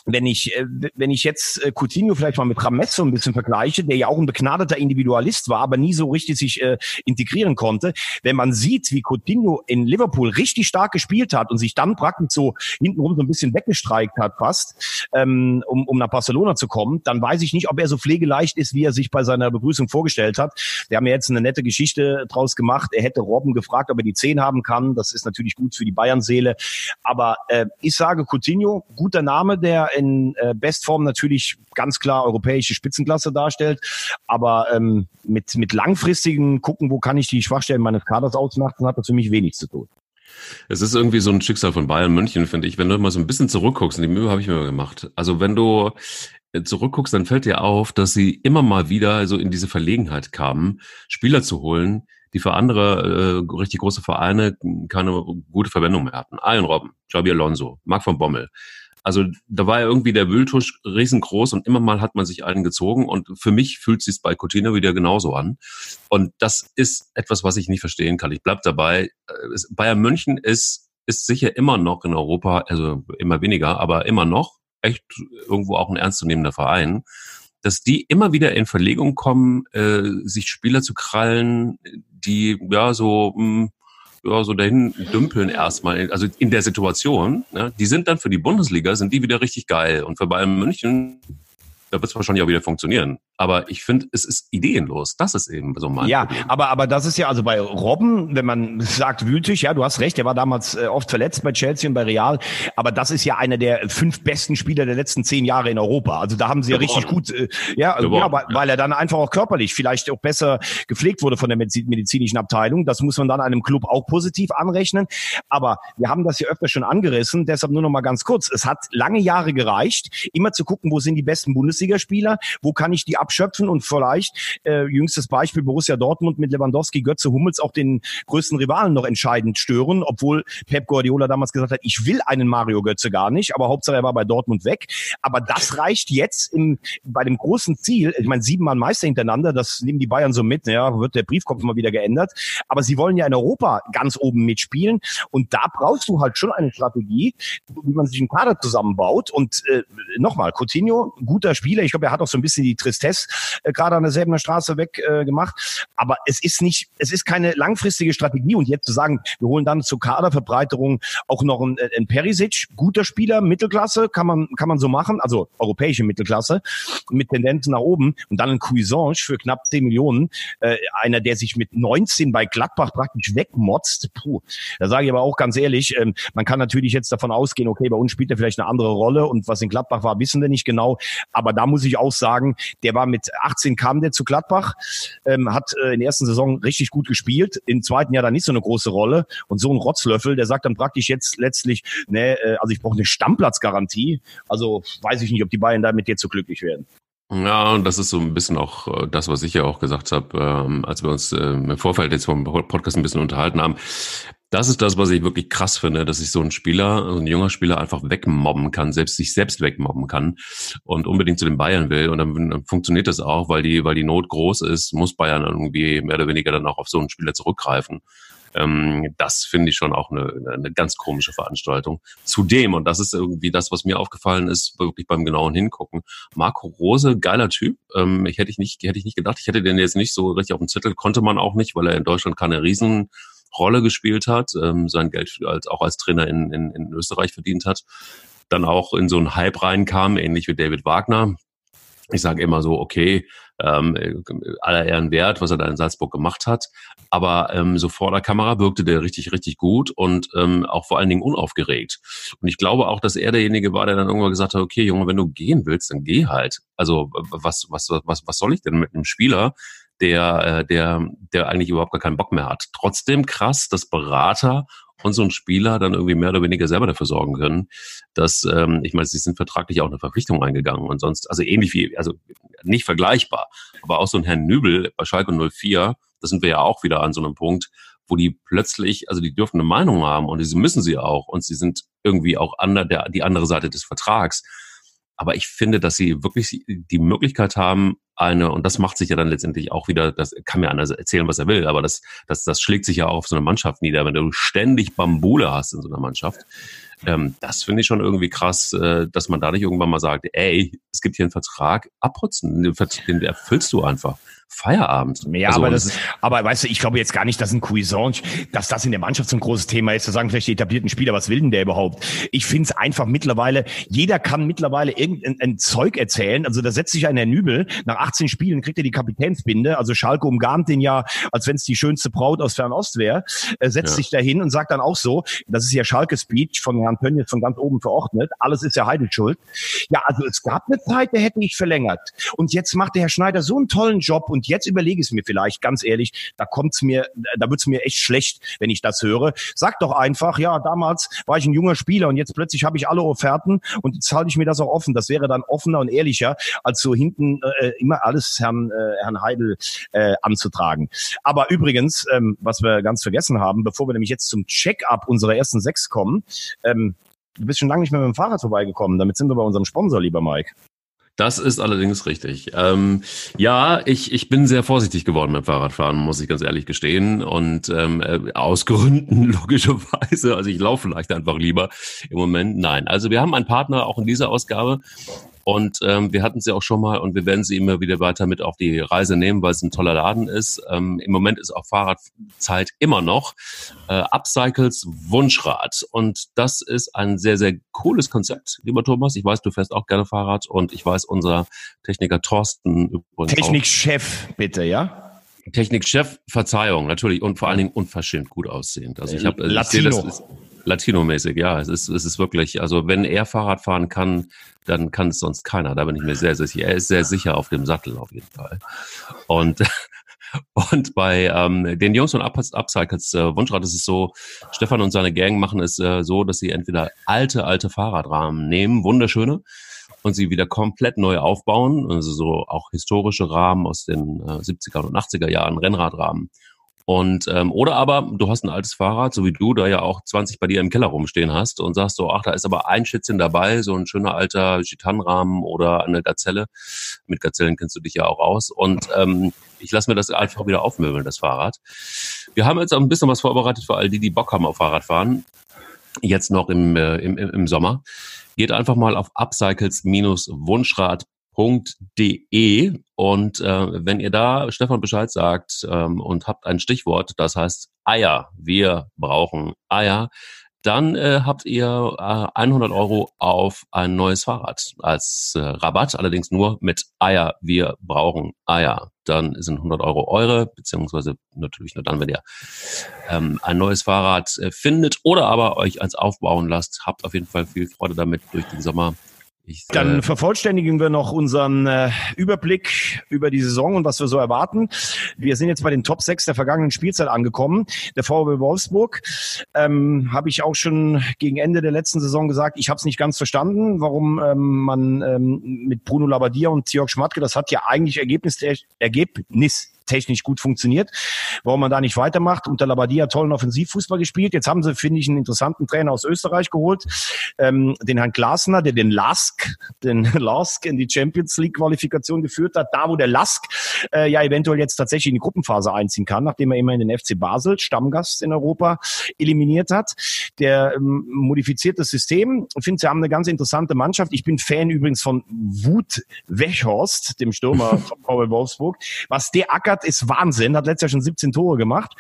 wenn ich, äh, wenn ich jetzt äh, Coutinho vielleicht mal mit Rames so ein bisschen vergleiche, der ja auch ein begnadeter Individualist war, aber nie so richtig sich äh, integrieren konnte, wenn man sieht, wie Coutinho in Liverpool richtig stark gespielt hat und sich dann praktisch so hintenrum so ein bisschen weggestreikt hat fast, ähm, um, um nach Barcelona zu kommen, dann weiß ich nicht, ob er so pflegeleicht ist, wie er sich bei seiner Begrüßung vorgestellt hat. Wir haben ja jetzt eine nette Geschichte draus gemacht. Er hätte Robben gefragt, ob er die 10 haben kann. Das ist natürlich gut für die Bayern-Seele. Aber äh, ich sage Coutinho, guter Name, der in äh, Bestform natürlich ganz klar europäische Spitzenklasse darstellt. Aber ähm, mit, mit langfristigen gucken, wo kann ich die Schwachstellen meines Kaders ausmachen, hat das für mich wenig zu tun. Es ist irgendwie so ein Schicksal von Bayern München, finde ich. Wenn du mal so ein bisschen zurückguckst, und die Mühe habe ich mir gemacht. Also wenn du äh, zurückguckst, dann fällt dir auf, dass sie immer mal wieder so in diese Verlegenheit kamen, Spieler zu holen, die für andere äh, richtig große Vereine keine gute Verwendung mehr hatten. Allen Robben, Xabi Alonso, Marc von Bommel. Also da war ja irgendwie der Wühltusch riesengroß und immer mal hat man sich einen gezogen und für mich fühlt es sich bei Coutinho wieder genauso an. Und das ist etwas, was ich nicht verstehen kann. Ich bleib dabei. Bayern München ist, ist sicher immer noch in Europa, also immer weniger, aber immer noch echt irgendwo auch ein ernstzunehmender Verein dass die immer wieder in Verlegung kommen, äh, sich Spieler zu krallen, die ja so mh, hm, ja, so dahin dümpeln erstmal, also in der Situation, ne, die sind dann für die Bundesliga, sind die wieder richtig geil. Und für Bayern München da wird es wahrscheinlich auch wieder funktionieren. Aber ich finde, es ist ideenlos. Das ist eben so mein Ja, Problem. aber, aber das ist ja, also bei Robben, wenn man sagt wütig, ja, du hast recht, der war damals äh, oft verletzt bei Chelsea und bei Real, aber das ist ja einer der fünf besten Spieler der letzten zehn Jahre in Europa. Also da haben sie ja richtig gut, äh, ja, ja, weil, weil er dann einfach auch körperlich vielleicht auch besser gepflegt wurde von der medizinischen Abteilung. Das muss man dann einem Club auch positiv anrechnen. Aber wir haben das ja öfter schon angerissen, deshalb nur noch mal ganz kurz. Es hat lange Jahre gereicht, immer zu gucken, wo sind die besten Bundesliga Bundesligaspieler, wo kann ich die abschöpfen und vielleicht, äh, jüngstes Beispiel Borussia Dortmund mit Lewandowski, Götze, Hummels auch den größten Rivalen noch entscheidend stören, obwohl Pep Guardiola damals gesagt hat, ich will einen Mario Götze gar nicht, aber Hauptsache er war bei Dortmund weg. Aber das reicht jetzt im, bei dem großen Ziel, ich meine, siebenmal Meister hintereinander, das nehmen die Bayern so mit, ja, wird der Briefkopf mal wieder geändert. Aber sie wollen ja in Europa ganz oben mitspielen und da brauchst du halt schon eine Strategie, wie man sich einen Kader zusammenbaut. Und äh, nochmal, Coutinho, guter Spieler, Spieler. Ich glaube, er hat auch so ein bisschen die Tristesse äh, gerade an der Säbener Straße weg äh, gemacht. Aber es ist nicht, es ist keine langfristige Strategie. Und jetzt zu sagen, wir holen dann zur Kaderverbreiterung auch noch einen, äh, einen Perisic, guter Spieler, Mittelklasse, kann man, kann man so machen. Also europäische Mittelklasse mit Tendenzen nach oben. Und dann ein Cuisange für knapp 10 Millionen. Äh, einer, der sich mit 19 bei Gladbach praktisch wegmotzt. Puh. Da sage ich aber auch ganz ehrlich, ähm, man kann natürlich jetzt davon ausgehen, okay, bei uns spielt er vielleicht eine andere Rolle und was in Gladbach war, wissen wir nicht genau. Aber da muss ich auch sagen, der war mit 18 kam der zu Gladbach, ähm, hat äh, in der ersten Saison richtig gut gespielt, im zweiten Jahr dann nicht so eine große Rolle. Und so ein Rotzlöffel, der sagt dann praktisch jetzt letztlich, ne, äh, also ich brauche eine Stammplatzgarantie. Also weiß ich nicht, ob die Bayern da mit dir zu glücklich werden. Ja, und das ist so ein bisschen auch äh, das, was ich ja auch gesagt habe, ähm, als wir uns äh, im Vorfeld jetzt vom Podcast ein bisschen unterhalten haben. Das ist das, was ich wirklich krass finde, dass sich so ein Spieler, so ein junger Spieler einfach wegmobben kann, selbst sich selbst wegmobben kann und unbedingt zu den Bayern will. Und dann, dann funktioniert das auch, weil die, weil die Not groß ist, muss Bayern irgendwie mehr oder weniger dann auch auf so einen Spieler zurückgreifen. Ähm, das finde ich schon auch eine, eine ganz komische Veranstaltung. Zudem, und das ist irgendwie das, was mir aufgefallen ist, wirklich beim genauen Hingucken, Marco Rose, geiler Typ. Ähm, ich hätte ich nicht, hätte ich nicht gedacht. Ich hätte den jetzt nicht so richtig auf dem Zettel, konnte man auch nicht, weil er in Deutschland keine Riesenrolle gespielt hat, ähm, sein Geld als, auch als Trainer in, in, in Österreich verdient hat, dann auch in so einen Hype reinkam, ähnlich wie David Wagner. Ich sage immer so, okay, ähm, aller Ehren wert, was er da in Salzburg gemacht hat. Aber ähm, so vor der Kamera wirkte der richtig, richtig gut und ähm, auch vor allen Dingen unaufgeregt. Und ich glaube auch, dass er derjenige war, der dann irgendwann gesagt hat, okay, Junge, wenn du gehen willst, dann geh halt. Also was, was, was, was soll ich denn mit einem Spieler, der, äh, der, der eigentlich überhaupt gar keinen Bock mehr hat. Trotzdem krass, dass Berater und so ein Spieler dann irgendwie mehr oder weniger selber dafür sorgen können, dass, ähm, ich meine, sie sind vertraglich auch eine Verpflichtung eingegangen und sonst, also ähnlich wie, also nicht vergleichbar, aber auch so ein Herrn Nübel bei Schalke 04, da sind wir ja auch wieder an so einem Punkt, wo die plötzlich, also die dürfen eine Meinung haben und sie müssen sie auch und sie sind irgendwie auch an der, die andere Seite des Vertrags. Aber ich finde, dass sie wirklich die Möglichkeit haben, eine, und das macht sich ja dann letztendlich auch wieder, das kann mir anders erzählen, was er will, aber das, das, das schlägt sich ja auch auf so eine Mannschaft nieder, wenn du ständig Bambule hast in so einer Mannschaft. Ähm, das finde ich schon irgendwie krass, äh, dass man da nicht irgendwann mal sagt, ey, es gibt hier einen Vertrag, abputzen, den erfüllst du einfach. Feierabend. Ja, also, aber das aber weißt du, ich glaube jetzt gar nicht, dass ein Cuisance, dass das in der Mannschaft so ein großes Thema ist, zu sagen, vielleicht die etablierten Spieler, was will denn der überhaupt? Ich finde es einfach mittlerweile, jeder kann mittlerweile irgendein ein Zeug erzählen. Also da setzt sich ein Herr Nübel, nach 18 Spielen kriegt er die Kapitänsbinde, also Schalke umgarnt den ja, als wenn es die schönste Braut aus Fernost wäre, äh, setzt ja. sich dahin und sagt dann auch so, das ist ja Schalke-Speech von Herrn Pönnies von ganz oben verordnet, alles ist ja Heidel schuld. Ja, also es gab eine Zeit, da hätte ich verlängert. Und jetzt macht der Herr Schneider so einen tollen Job und jetzt überlege ich es mir vielleicht, ganz ehrlich, da kommt's mir, da wird's mir echt schlecht, wenn ich das höre. Sag doch einfach, ja, damals war ich ein junger Spieler und jetzt plötzlich habe ich alle Offerten und jetzt halte ich mir das auch offen. Das wäre dann offener und ehrlicher, als so hinten äh, immer alles Herrn, äh, Herrn Heidel äh, anzutragen. Aber übrigens, ähm, was wir ganz vergessen haben, bevor wir nämlich jetzt zum Check-up unserer ersten sechs kommen, ähm, du bist schon lange nicht mehr mit dem Fahrrad vorbeigekommen. Damit sind wir bei unserem Sponsor, lieber Mike. Das ist allerdings richtig. Ähm, ja, ich, ich bin sehr vorsichtig geworden beim Fahrradfahren, muss ich ganz ehrlich gestehen. Und ähm, äh, aus Gründen (laughs) logischerweise, also ich laufe vielleicht einfach lieber im Moment. Nein, also wir haben einen Partner auch in dieser Ausgabe, und ähm, wir hatten sie auch schon mal und wir werden sie immer wieder weiter mit auf die Reise nehmen, weil es ein toller Laden ist. Ähm, Im Moment ist auch Fahrradzeit immer noch. Äh, Upcycles Wunschrad. Und das ist ein sehr, sehr cooles Konzept, lieber Thomas. Ich weiß, du fährst auch gerne Fahrrad und ich weiß, unser Techniker Thorsten übrigens. Technikchef, bitte, ja? Technikchef, Verzeihung, natürlich und vor allen Dingen unverschämt gut aussehend. Also ich habe Latino. Ich das, Latino-mäßig, ja. Es ist, es ist wirklich, also wenn er Fahrrad fahren kann, dann kann es sonst keiner. Da bin ich mir sehr, sehr sicher. Er ist sehr sicher auf dem Sattel auf jeden Fall. Und (laughs) und bei ähm, den Jungs von Up Upcycles äh, Wunschrad ist es so, Stefan und seine Gang machen es äh, so, dass sie entweder alte, alte Fahrradrahmen nehmen, wunderschöne, und sie wieder komplett neu aufbauen, also so auch historische Rahmen aus den äh, 70er und 80er Jahren, Rennradrahmen. Und ähm, oder aber du hast ein altes Fahrrad, so wie du, da ja auch 20 bei dir im Keller rumstehen hast und sagst so, ach, da ist aber ein Schätzchen dabei, so ein schöner alter Gitanrahmen oder eine Gazelle. Mit Gazellen kennst du dich ja auch aus. Und ähm, ich lasse mir das einfach wieder aufmöbeln, das Fahrrad. Wir haben jetzt auch ein bisschen was vorbereitet für all die, die Bock haben auf Fahrradfahren. Jetzt noch im, äh, im, im Sommer. Geht einfach mal auf upcycles-wunschrad www.de und äh, wenn ihr da Stefan Bescheid sagt ähm, und habt ein Stichwort, das heißt Eier, wir brauchen Eier, dann äh, habt ihr äh, 100 Euro auf ein neues Fahrrad als äh, Rabatt, allerdings nur mit Eier. Wir brauchen Eier. Dann sind 100 Euro eure, beziehungsweise natürlich nur dann, wenn ihr ähm, ein neues Fahrrad äh, findet oder aber euch eins aufbauen lasst. Habt auf jeden Fall viel Freude damit durch den Sommer Ich, Dann äh, vervollständigen wir noch unseren äh, Überblick über die Saison und was wir so erwarten. Wir sind jetzt bei den Top 6 der vergangenen Spielzeit angekommen. Der VW Wolfsburg ähm, habe ich auch schon gegen Ende der letzten Saison gesagt, ich habe es nicht ganz verstanden, warum ähm, man ähm, mit Bruno Labbadia und Jörg Schmatke, das hat ja eigentlich Ergebnis, Ergebnis technisch gut funktioniert, warum man da nicht weitermacht. Unter Labadia tollen Offensivfußball gespielt. Jetzt haben sie, finde ich, einen interessanten Trainer aus Österreich geholt, ähm, den Herrn Glasner, der den Lask, den (laughs) Lask in die Champions League Qualifikation geführt hat, da wo der Lask äh, ja eventuell jetzt tatsächlich in die Gruppenphase einziehen kann, nachdem er immerhin den FC Basel, Stammgast in Europa, eliminiert hat. Der ähm, modifiziert das System. Ich finde, sie haben eine ganz interessante Mannschaft. Ich bin Fan übrigens von Wut Wechhorst, dem Stürmer (laughs) von VW Wolfsburg. Was der Acker Magath ist Wahnsinn, hat letztes Jahr schon 17 Tore gemacht.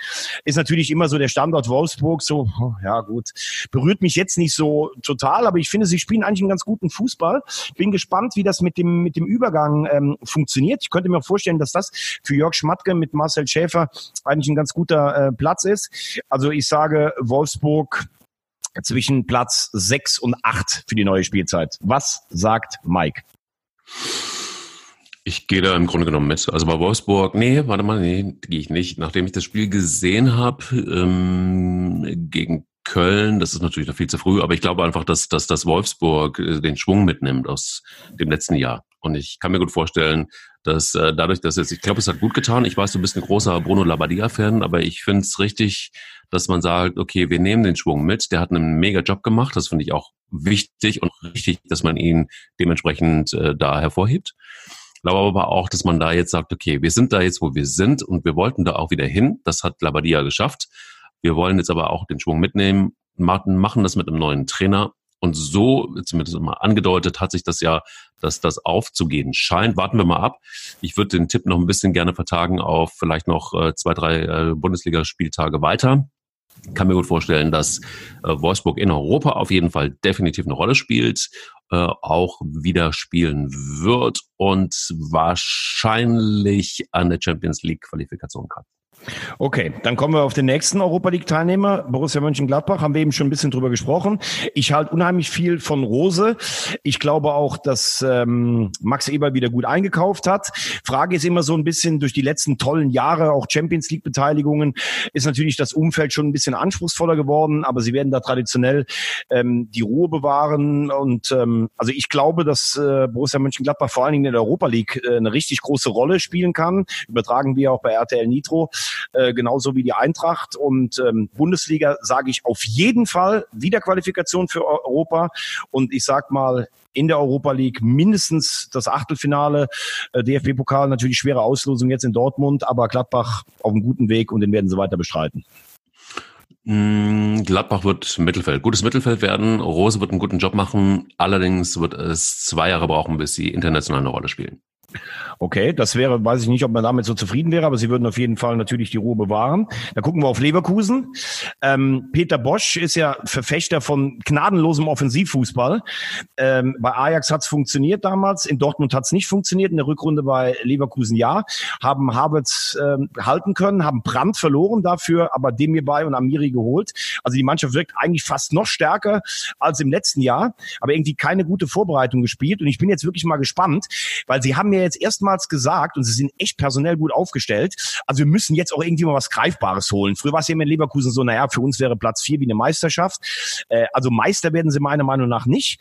Ist natürlich immer so der Standort Wolfsburg, so, oh, ja gut, berührt mich jetzt nicht so total, aber ich finde, sie spielen eigentlich einen ganz guten Fußball. Bin gespannt, wie das mit dem, mit dem Übergang ähm, funktioniert. Ich könnte mir vorstellen, dass das für Jörg Schmatke mit Marcel Schäfer eigentlich ein ganz guter äh, Platz ist. Also ich sage Wolfsburg zwischen Platz 6 und 8 für die neue Spielzeit. Was sagt Mike? Ich gehe da im Grunde genommen mit. Also bei Wolfsburg, nee, warte mal, nee, gehe ich nicht. Nachdem ich das Spiel gesehen habe ähm, gegen Köln, das ist natürlich noch viel zu früh, aber ich glaube einfach, dass, dass das Wolfsburg äh, den Schwung mitnimmt aus dem letzten Jahr. Und ich kann mir gut vorstellen, dass äh, dadurch, dass jetzt, ich glaube, es hat gut getan. Ich weiß, du bist ein großer Bruno Labbadia-Fan, aber ich finde es richtig, dass man sagt, okay, wir nehmen den Schwung mit. Der hat einen mega Job gemacht. Das finde ich auch wichtig und richtig, dass man ihn dementsprechend äh, da hervorhebt glaube aber auch, dass man da jetzt sagt, okay, wir sind da jetzt, wo wir sind und wir wollten da auch wieder hin. Das hat Labadia geschafft. Wir wollen jetzt aber auch den Schwung mitnehmen, machen das mit einem neuen Trainer. Und so, zumindest immer angedeutet, hat sich das ja, dass das aufzugehen scheint. Warten wir mal ab. Ich würde den Tipp noch ein bisschen gerne vertagen auf vielleicht noch äh, zwei, drei äh, Bundesligaspieltage weiter kann mir gut vorstellen, dass äh, Wolfsburg in Europa auf jeden Fall definitiv eine Rolle spielt, äh, auch wieder spielen wird und wahrscheinlich an der Champions League Qualifikation kann. Okay, dann kommen wir auf den nächsten Europa League Teilnehmer, Borussia Mönchengladbach, haben wir eben schon ein bisschen drüber gesprochen. Ich halte unheimlich viel von Rose. Ich glaube auch, dass ähm, Max Eber wieder gut eingekauft hat. Frage ist immer so ein bisschen durch die letzten tollen Jahre, auch Champions League Beteiligungen, ist natürlich das Umfeld schon ein bisschen anspruchsvoller geworden, aber sie werden da traditionell ähm, die Ruhe bewahren und ähm, also ich glaube, dass äh, Borussia Mönchengladbach vor allen Dingen in der Europa League äh, eine richtig große Rolle spielen kann. Übertragen wir auch bei RTL Nitro äh, genauso wie die Eintracht. Und ähm, Bundesliga sage ich auf jeden Fall Wiederqualifikation für Europa. Und ich sag mal, in der Europa League mindestens das Achtelfinale. Äh, DFB-Pokal natürlich schwere Auslosung jetzt in Dortmund, aber Gladbach auf einem guten Weg und den werden sie weiter bestreiten. Mm, Gladbach wird Mittelfeld, gutes Mittelfeld werden. Rose wird einen guten Job machen. Allerdings wird es zwei Jahre brauchen, bis sie international eine Rolle spielen. Okay, das wäre, weiß ich nicht, ob man damit so zufrieden wäre, aber sie würden auf jeden Fall natürlich die Ruhe bewahren. Da gucken wir auf Leverkusen. Ähm, Peter Bosch ist ja Verfechter von gnadenlosem Offensivfußball. Ähm, bei Ajax hat es funktioniert damals, in Dortmund hat es nicht funktioniert, in der Rückrunde bei Leverkusen ja. Haben Havertz ähm, halten können, haben Brandt verloren dafür, aber Demir bei und Amiri geholt. Also die Mannschaft wirkt eigentlich fast noch stärker als im letzten Jahr, aber irgendwie keine gute Vorbereitung gespielt. Und ich bin jetzt wirklich mal gespannt, weil sie haben ja jetzt erstmals gesagt, und sie sind echt personell gut aufgestellt, also wir müssen jetzt auch irgendwie mal was Greifbares holen. Früher war es immer in Leverkusen so, naja, für uns wäre Platz vier wie eine Meisterschaft. Äh, also Meister werden sie meiner Meinung nach nicht.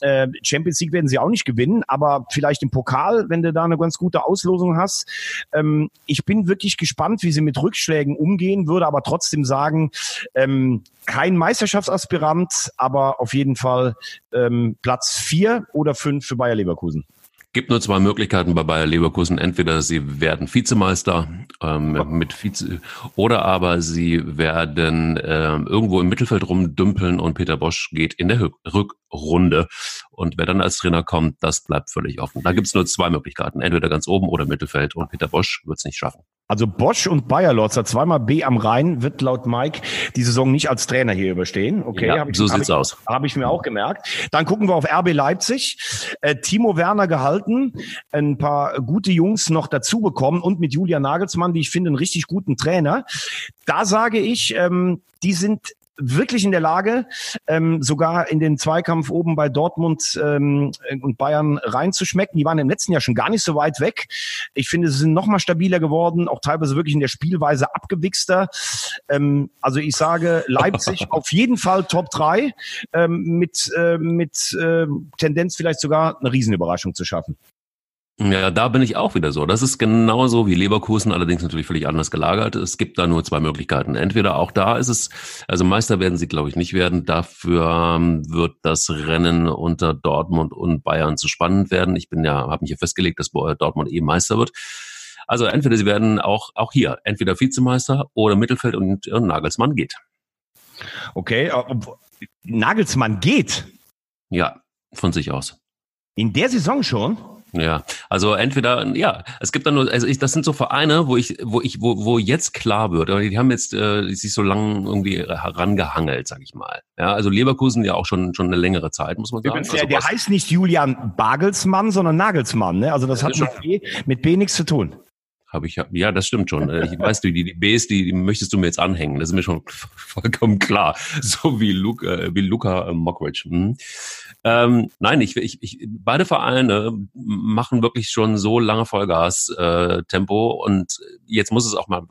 Äh, Champions League werden sie auch nicht gewinnen, aber vielleicht im Pokal, wenn du da eine ganz gute Auslosung hast. Ähm, ich bin wirklich gespannt, wie sie mit Rückschlägen umgehen, würde aber trotzdem sagen, ähm, kein Meisterschaftsaspirant, aber auf jeden Fall ähm, Platz vier oder fünf für Bayer Leverkusen gibt nur zwei Möglichkeiten bei Bayer Leverkusen. Entweder sie werden Vizemeister ähm, mit Vize oder aber sie werden ähm, irgendwo im Mittelfeld rumdümpeln und Peter Bosch geht in der Rückrunde. Und wer dann als Trainer kommt, das bleibt völlig offen. Da gibt es nur zwei Möglichkeiten. Entweder ganz oben oder Mittelfeld. Und Peter Bosch wird es nicht schaffen. Also Bosch und Bayer Lotzer, zweimal B am Rhein, wird laut Mike die Saison nicht als Trainer hier überstehen. Okay, ja, ich, so sieht's ich, aus. Habe ich mir auch gemerkt. Dann gucken wir auf RB Leipzig. Äh, Timo Werner gehalten, ein paar gute Jungs noch dazu bekommen und mit Julian Nagelsmann, wie ich finde, einen richtig guten Trainer. Da sage ich, ähm, die sind wirklich in der Lage, ähm, sogar in den Zweikampf oben bei Dortmund ähm, und Bayern reinzuschmecken. Die waren im letzten Jahr schon gar nicht so weit weg. Ich finde, sie sind noch mal stabiler geworden, auch teilweise wirklich in der Spielweise abgewichster. Ähm, also ich sage Leipzig (laughs) auf jeden Fall Top 3 ähm, mit, äh, mit äh, Tendenz vielleicht sogar eine Riesenüberraschung zu schaffen. Ja, da bin ich auch wieder so. Das ist genauso wie Leverkusen, allerdings natürlich völlig anders gelagert. Es gibt da nur zwei Möglichkeiten. Entweder auch da ist es, also Meister werden sie, glaube ich, nicht werden. Dafür ähm, wird das Rennen unter Dortmund und Bayern zu spannend werden. Ich bin ja, habe mich hier festgelegt, dass Dortmund eben Meister wird. Also entweder sie werden auch, auch hier, entweder Vizemeister oder Mittelfeld und, und Nagelsmann geht. Okay, äh, Nagelsmann geht? Ja, von sich aus. In der Saison schon? Ja, also entweder, ja, es gibt dann nur, also ich, das sind so Vereine, wo ich, wo ich, wo, wo jetzt klar wird, die haben jetzt äh, sich so lang irgendwie herangehangelt, sag ich mal. Ja, also Leverkusen ja auch schon schon eine längere Zeit, muss man sagen. Der, also der heißt nicht Julian Bagelsmann, sondern Nagelsmann, ne? Also das hat mit B, mit B nichts zu tun. Habe ich, ja, das stimmt schon. Ich weiß, die, die Bs, die, die möchtest du mir jetzt anhängen. Das ist mir schon (laughs) vollkommen klar. So wie Luca, äh, wie Luca äh, Mockridge. Mhm. Ähm, nein, ich, ich, ich, beide Vereine machen wirklich schon so lange Vollgas-Tempo äh, und jetzt muss es auch mal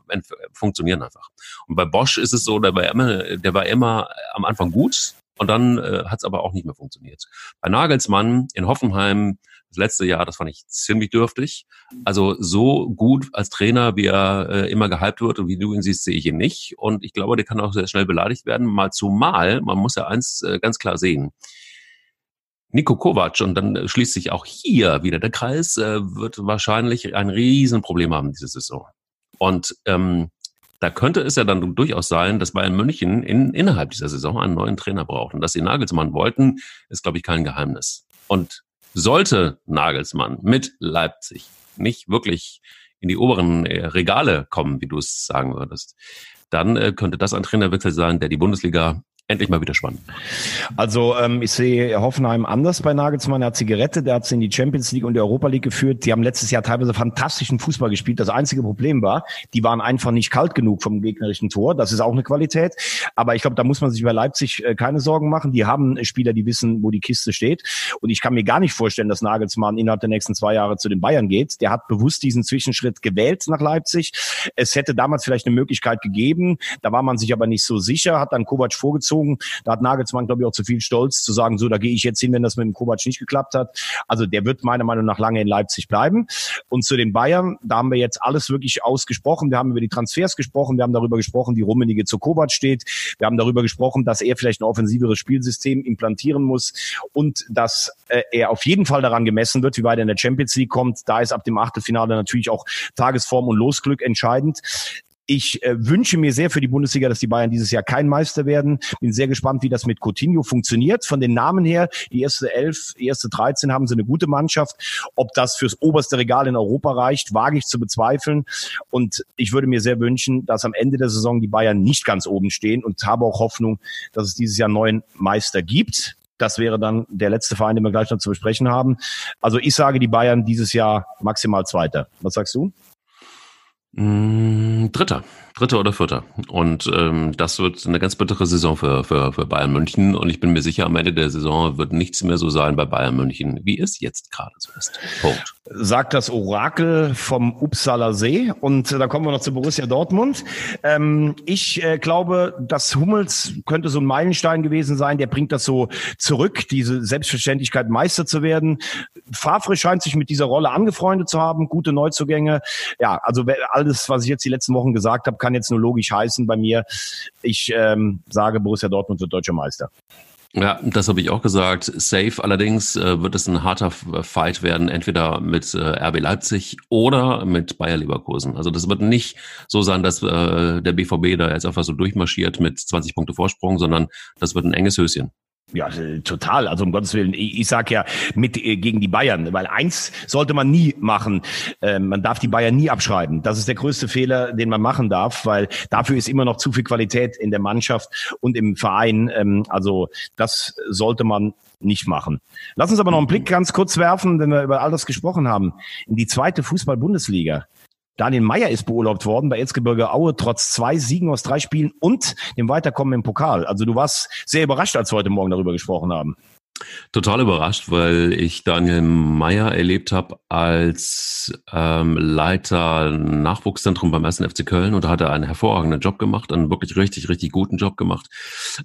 funktionieren einfach. Und bei Bosch ist es so, der war immer, der war immer am Anfang gut und dann äh, hat es aber auch nicht mehr funktioniert. Bei Nagelsmann in Hoffenheim das letzte Jahr, das fand ich ziemlich dürftig. Also so gut als Trainer, wie er äh, immer gehypt wird und wie du ihn siehst, sehe ich ihn nicht. Und ich glaube, der kann auch sehr schnell beleidigt werden. Mal zumal, man muss ja eins äh, ganz klar sehen. Nico Kovac, und dann schließt sich auch hier wieder der Kreis, äh, wird wahrscheinlich ein Riesenproblem haben diese Saison. Und ähm, da könnte es ja dann durchaus sein, dass Bayern München in, innerhalb dieser Saison einen neuen Trainer braucht. Und dass sie Nagelsmann wollten, ist, glaube ich, kein Geheimnis. Und sollte Nagelsmann mit Leipzig nicht wirklich in die oberen äh, Regale kommen, wie du es sagen würdest, dann äh, könnte das ein Trainerwechsel sein, der die Bundesliga endlich mal wieder spannend. Also ähm, ich sehe Hoffenheim anders bei Nagelsmann. Er hat sie gerettet, er hat sie in die Champions League und die Europa League geführt. Die haben letztes Jahr teilweise fantastischen Fußball gespielt. Das einzige Problem war, die waren einfach nicht kalt genug vom gegnerischen Tor. Das ist auch eine Qualität. Aber ich glaube, da muss man sich bei Leipzig äh, keine Sorgen machen. Die haben Spieler, die wissen, wo die Kiste steht. Und ich kann mir gar nicht vorstellen, dass Nagelsmann innerhalb der nächsten zwei Jahre zu den Bayern geht. Der hat bewusst diesen Zwischenschritt gewählt nach Leipzig. Es hätte damals vielleicht eine Möglichkeit gegeben. Da war man sich aber nicht so sicher, hat dann Kovac vorgezogen gezogen. Da hat Nagelsmann, glaube ich, auch zu viel Stolz zu sagen, so, da gehe ich jetzt hin, wenn das mit dem Kovac nicht geklappt hat. Also der wird meiner Meinung nach lange in Leipzig bleiben. Und zu den Bayern, da haben wir jetzt alles wirklich ausgesprochen. Wir haben über die Transfers gesprochen, wir haben darüber gesprochen, wie Rummenige zu Kovac steht. Wir haben darüber gesprochen, dass er vielleicht ein offensiveres Spielsystem implantieren muss und dass äh, er auf jeden Fall daran gemessen wird, wie weit er in der Champions League kommt. Da ist ab dem Achtelfinale natürlich auch Tagesform und Losglück entscheidend. Ich äh, wünsche mir sehr für die Bundesliga, dass die Bayern dieses Jahr kein Meister werden. Bin sehr gespannt, wie das mit Coutinho funktioniert. Von den Namen her, die erste elf, die erste 13 haben sie eine gute Mannschaft. Ob das fürs oberste Regal in Europa reicht, wage ich zu bezweifeln. Und ich würde mir sehr wünschen, dass am Ende der Saison die Bayern nicht ganz oben stehen und habe auch Hoffnung, dass es dieses Jahr neuen Meister gibt. Das wäre dann der letzte Verein, den wir gleich noch zu besprechen haben. Also ich sage die Bayern dieses Jahr maximal Zweiter. Was sagst du? Mm, Dritter. Dritter oder Vierter. Und ähm, das wird eine ganz bittere Saison für, für, für Bayern München. Und ich bin mir sicher, am Ende der Saison wird nichts mehr so sein bei Bayern München, wie es jetzt gerade so ist. Punkt. Sagt das Orakel vom Uppsala See. Und äh, da kommen wir noch zu Borussia Dortmund. Ähm, ich äh, glaube, dass Hummels könnte so ein Meilenstein gewesen sein. Der bringt das so zurück, diese Selbstverständlichkeit, Meister zu werden. Favre scheint sich mit dieser Rolle angefreundet zu haben. Gute Neuzugänge. Ja, also alles, was ich jetzt die letzten Wochen gesagt habe, kann jetzt nur logisch heißen bei mir. Ich ähm, sage, Borussia Dortmund wird deutscher Meister. Ja, das habe ich auch gesagt. Safe allerdings äh, wird es ein harter Fight werden, entweder mit äh, RB Leipzig oder mit Bayer Leverkusen. Also das wird nicht so sein, dass äh, der BVB da jetzt einfach so durchmarschiert mit 20 Punkte Vorsprung, sondern das wird ein enges Höschen. Ja, total. Also um Gottes Willen, ich, ich sag ja mit äh, gegen die Bayern, weil eins sollte man nie machen. Äh, man darf die Bayern nie abschreiben. Das ist der größte Fehler, den man machen darf, weil dafür ist immer noch zu viel Qualität in der Mannschaft und im Verein. Ähm, also das sollte man nicht machen. Lass uns aber noch einen Blick ganz kurz werfen, wenn wir über all das gesprochen haben, in die zweite Fußball-Bundesliga. Daniel Meyer ist beurlaubt worden bei Erzgebirge Aue, trotz zwei Siegen aus drei Spielen und dem Weiterkommen im Pokal. Also du warst sehr überrascht, als wir heute Morgen darüber gesprochen haben. Total überrascht, weil ich Daniel Meyer erlebt habe als ähm, Leiter Nachwuchszentrum beim 1. FC Köln und da hat er einen hervorragenden Job gemacht, einen wirklich richtig, richtig guten Job gemacht.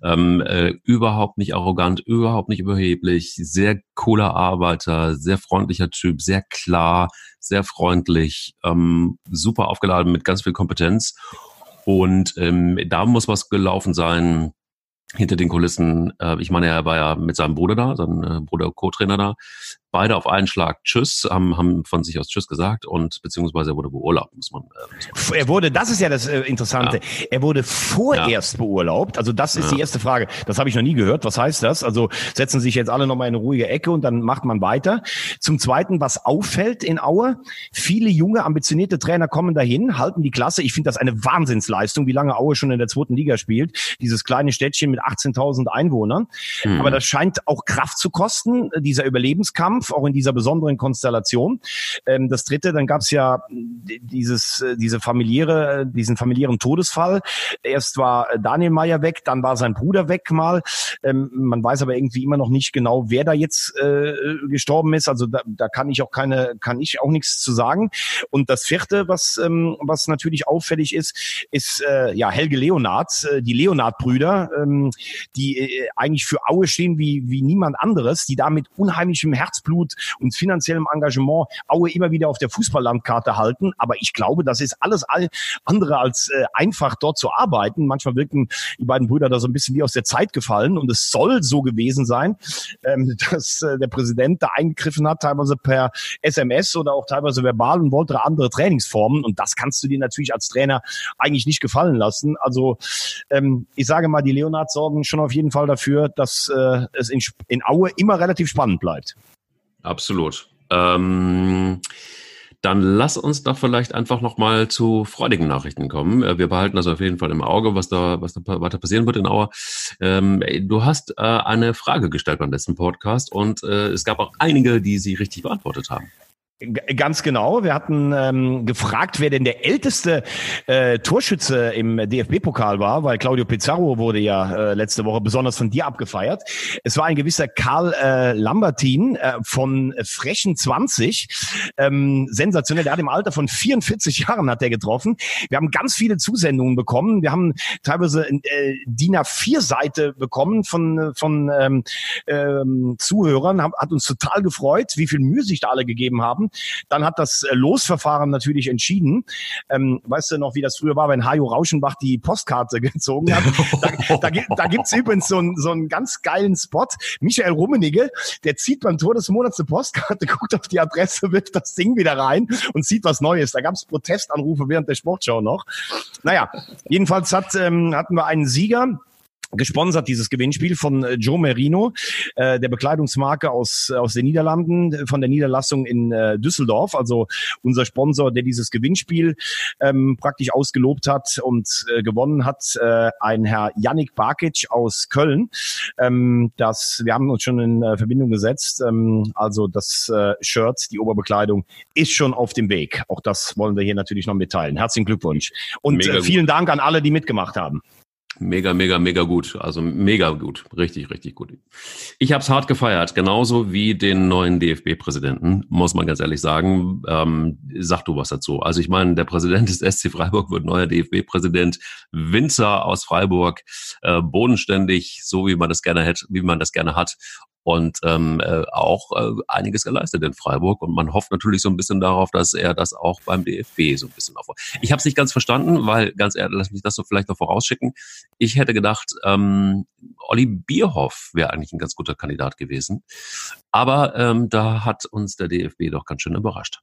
Ähm, äh, überhaupt nicht arrogant, überhaupt nicht überheblich, sehr cooler Arbeiter, sehr freundlicher Typ, sehr klar, sehr freundlich, ähm, super aufgeladen mit ganz viel Kompetenz. Und ähm, da muss was gelaufen sein, hinter den Kulissen, äh, ich meine, er war ja mit seinem Bruder da, sein äh, Bruder Co-Trainer da, beide auf einen Schlag Tschüss, haben, haben von sich aus Tschüss gesagt und beziehungsweise er wurde beurlaubt, muss man. Äh, muss man er wurde, das ist ja das äh, Interessante, ja. er wurde vorerst ja. beurlaubt. Also das ist ja. die erste Frage. Das habe ich noch nie gehört. Was heißt das? Also setzen sich jetzt alle nochmal in eine ruhige Ecke und dann macht man weiter. Zum Zweiten, was auffällt in Aue, viele junge, ambitionierte Trainer kommen dahin, halten die Klasse. Ich finde das eine Wahnsinnsleistung, wie lange Aue schon in der zweiten Liga spielt. Dieses kleine Städtchen mit 18.000 Einwohnern. Mhm. Aber das scheint auch Kraft zu kosten, dieser Überlebenskampf. Kampf, auch in dieser besonderen Konstellation. Ähm, das dritte, dann gab es ja dieses, äh, diese familiäre, diesen familiären Todesfall. Erst war Daniel Meyer weg, dann war sein Bruder weg mal. Ähm, man weiß aber irgendwie immer noch nicht genau, wer da jetzt äh, gestorben ist. Also da, da kann ich auch keine, kann ich auch nichts zu sagen. Und das vierte, was, ähm, was natürlich auffällig ist, ist äh, ja Helge Leonard, äh, die Leonard-Brüder, ähm, die äh, eigentlich für Aue stehen wie, wie niemand anderes, die da mit unheimlichem Herzblut Herzblut und finanziellem Engagement Aue immer wieder auf der Fußballlandkarte halten. Aber ich glaube, das ist alles all andere als äh, einfach dort zu arbeiten. Manchmal wirken die beiden Brüder da so ein bisschen wie aus der Zeit gefallen. Und es soll so gewesen sein, ähm, (laughs) dass äh, der Präsident da eingegriffen hat, teilweise per SMS oder auch teilweise verbal und wollte andere Trainingsformen. Und das kannst du dir natürlich als Trainer eigentlich nicht gefallen lassen. Also ähm, ich sage mal, die Leonards sorgen schon auf jeden Fall dafür, dass äh, es in, in Aue immer relativ spannend bleibt. Absolut. Ähm, dann lass uns doch vielleicht einfach nochmal zu freudigen Nachrichten kommen. Äh, wir behalten das auf jeden Fall im Auge, was da, was da weiter passieren wird in Auer. Ähm, du hast äh, eine Frage gestellt beim letzten Podcast und äh, es gab auch einige, die sie richtig beantwortet haben. Ganz genau. Wir hatten ähm, gefragt, wer denn der älteste äh, Torschütze im DFB-Pokal war, weil Claudio Pizarro wurde ja äh, letzte Woche besonders von dir abgefeiert. Es war ein gewisser Karl äh, Lambertin äh, von Frechen 20. Ähm, sensationell. Der hat im Alter von 44 Jahren hat er getroffen. Wir haben ganz viele Zusendungen bekommen. Wir haben teilweise äh, DIN A4-Seite bekommen von, von ähm, ähm, Zuhörern. Hat, uns total gefreut, wie viel Mühe sich da alle gegeben haben. Dann hat das äh, Losverfahren natürlich entschieden. Ähm, weißt du noch, wie das früher war, wenn Hajo Rauschenbach die Postkarte (laughs) gezogen hat? Da, da, da gibt's übrigens so einen, so einen ganz geilen Spot. Michael Rummenigge, der zieht beim Tor des Monats eine Postkarte, (laughs) guckt auf die Adresse, wirft das Ding wieder rein und sieht was Neues. Da gab's Protestanrufe während der Sportschau noch. Naja, jedenfalls hat, ähm, hatten wir einen Sieger gesponsert, dieses Gewinnspiel von äh, Joe Merino, äh, der Bekleidungsmarke aus, aus den Niederlanden, von der Niederlassung in äh, Düsseldorf, also unser Sponsor, der dieses Gewinnspiel ähm, praktisch ausgelobt hat und äh, gewonnen hat, äh, ein Herr Yannick Barkic aus Köln. Ähm, das, wir haben uns schon in äh, Verbindung gesetzt, ähm, also das äh, Shirt, die Oberbekleidung ist schon auf dem Weg. Auch das wollen wir hier natürlich noch mitteilen. Herzlichen Glückwunsch und äh, vielen Dank an alle, die mitgemacht haben. Mega, mega, mega gut. Also mega gut. Richtig, richtig gut. Ich habe es hart gefeiert, genauso wie den neuen DFB-Präsidenten, muss man ganz ehrlich sagen. Ähm, sag du was dazu. Also ich meine, der Präsident des SC Freiburg wird neuer DFB-Präsident. Winzer aus Freiburg, äh, bodenständig, so wie man das gerne hätte, wie man das gerne hat und ähm, äh, auch äh, einiges geleistet in Freiburg. Und man hofft natürlich so ein bisschen darauf, dass er das auch beim DFB so ein bisschen auf. Ich habe es nicht ganz verstanden, weil ganz ehrlich, lass mich das so vielleicht noch vorausschicken. Ich hätte gedacht, ähm, Olli Bierhoff wäre eigentlich ein ganz guter Kandidat gewesen. Aber ähm, da hat uns der DFB doch ganz schön überrascht.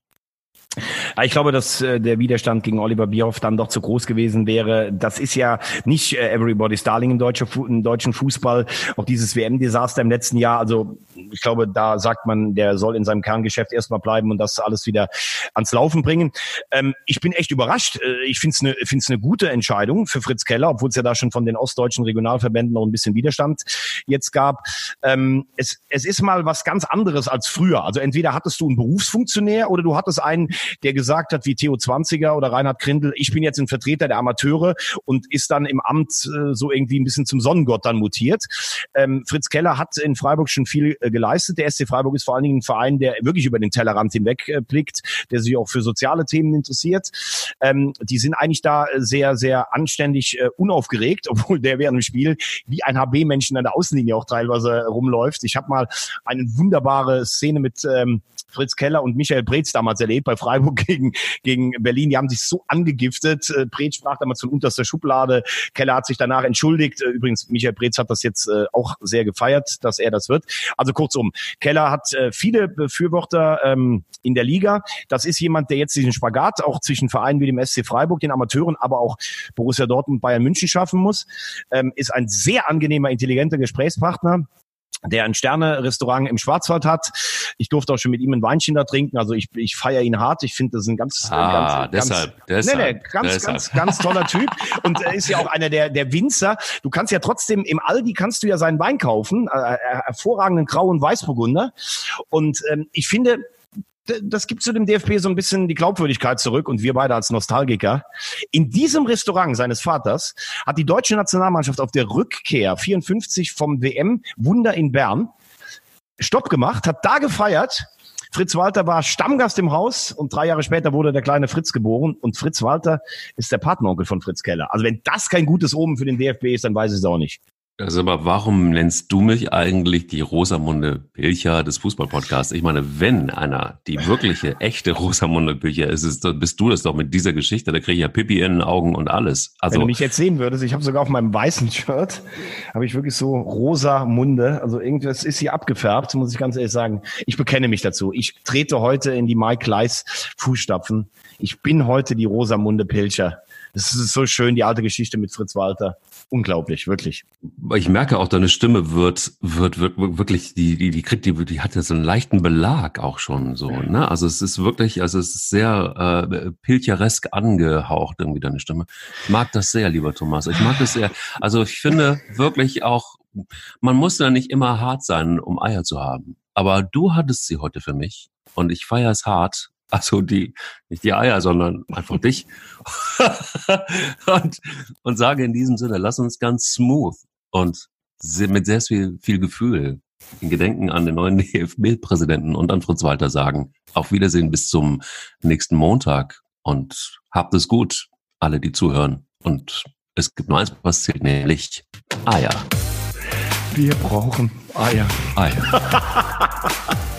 Ich glaube, dass äh, der Widerstand gegen Oliver Bierhoff dann doch zu groß gewesen wäre. Das ist ja nicht äh, everybody's darling im, deutsche, im deutschen Fußball. Auch dieses WM-Desaster im letzten Jahr. Also ich glaube, da sagt man, der soll in seinem Kerngeschäft erstmal bleiben und das alles wieder ans Laufen bringen. Ähm, ich bin echt überrascht. Äh, ich finde es eine find's ne gute Entscheidung für Fritz Keller, obwohl es ja da schon von den ostdeutschen Regionalverbänden noch ein bisschen Widerstand jetzt gab. Ähm, es, es ist mal was ganz anderes als früher. Also entweder hattest du einen Berufsfunktionär oder du hattest einen, der gesagt hat, wie Theo Zwanziger oder Reinhard Grindel, ich bin jetzt ein Vertreter der Amateure und ist dann im Amt äh, so irgendwie ein bisschen zum Sonnengott dann mutiert. Ähm, Fritz Keller hat in Freiburg schon viel äh, geleistet. Der SC Freiburg ist vor allen Dingen ein Verein, der wirklich über den Tellerrand hinweg äh, blickt, der sich auch für soziale Themen interessiert. Ähm, die sind eigentlich da sehr, sehr anständig äh, unaufgeregt, (laughs) obwohl der während dem Spiel wie ein HB-Menschen an der Außenlinie auch teilweise rumläuft. Ich habe mal eine wunderbare Szene mit ähm, Fritz Keller und Michael Preetz damals erlebt bei Freiburg (laughs) gegen, gegen Berlin. Die haben sich so angegiftet. Äh, Preetz sprach damals von unterster Schublade. Keller hat sich danach entschuldigt. Äh, übrigens, Michael Preetz hat das jetzt äh, auch sehr gefeiert, dass er das wird. Also kurzum, Keller hat viele Befürworter ähm, in der Liga. Das ist jemand, der jetzt diesen Spagat auch zwischen Vereinen wie dem SC Freiburg, den Amateuren, aber auch Borussia Dortmund, Bayern München schaffen muss. Ähm, ist ein sehr angenehmer, intelligenter Gesprächspartner der ein Sterne-Restaurant im Schwarzwald hat. Ich durfte auch schon mit ihm ein Weinchen da trinken. Also ich, ich feiere ihn hart. Ich finde, das ist ein ganz, ah, ganz, deshalb, ganz, deshalb, nee, nee, ganz, deshalb. ganz, ganz toller Typ. Und er ist ja auch einer der, der Winzer. Du kannst ja trotzdem, im Aldi kannst du ja seinen Wein kaufen, äh, äh hervorragenden grauen Weißburgunder. Und ähm, ich finde, das gibt zu dem DFB so ein bisschen die Glaubwürdigkeit zurück und wir beide als Nostalgiker. In diesem Restaurant seines Vaters hat die deutsche Nationalmannschaft auf der Rückkehr 54 vom WM Wunder in Bern Stopp gemacht, hat da gefeiert. Fritz Walter war Stammgast im Haus und drei Jahre später wurde der kleine Fritz geboren und Fritz Walter ist der Partneronkel von Fritz Keller. Also wenn das kein gutes Omen für den DFB ist, dann weiß ich es auch nicht. Also aber warum nennst du mich eigentlich die Rosamunde Pilcher des Fußballpodcasts? Ich meine, wenn einer die wirkliche, echte Rosamunde Pilcher ist, ist, bist du das doch mit dieser Geschichte. Da kriege ich ja Pipi in den Augen und alles. Also, wenn du mich jetzt sehen würdest, ich habe sogar auf meinem weißen Shirt, habe ich wirklich so rosa Munde. Also irgendwas ist hier abgefärbt, muss ich ganz ehrlich sagen. Ich bekenne mich dazu. Ich trete heute in die Mike Leis Fußstapfen. Ich bin heute die Rosamunde Pilcher. Das ist so schön, die alte Geschichte mit Fritz Walter. Unglaublich, wirklich. Ich merke auch, deine Stimme wird, wird, wird wirklich, die, die, die kriegt, die, die hat ja so einen leichten Belag auch schon so, ne? Also es ist wirklich, also es ist sehr äh, pilcheresk angehaucht, irgendwie deine Stimme. Ich mag das sehr, lieber Thomas. Ich mag das sehr. Also ich finde wirklich auch, man muss ja nicht immer hart sein, um Eier zu haben. Aber du hattest sie heute für mich und ich feiere es hart also die, nicht die Eier, sondern einfach (laughs) dich. und, und sage in diesem Sinne, lass uns ganz smooth und mit sehr viel, viel Gefühl in Gedenken an den neuen (laughs) DFB-Präsidenten und an Fritz Walter sagen, auf Wiedersehen bis zum nächsten Montag und habt es gut, alle, die zuhören. Und es gibt nur eins, was zählt, nämlich Eier. Wir brauchen Eier. Eier. (laughs)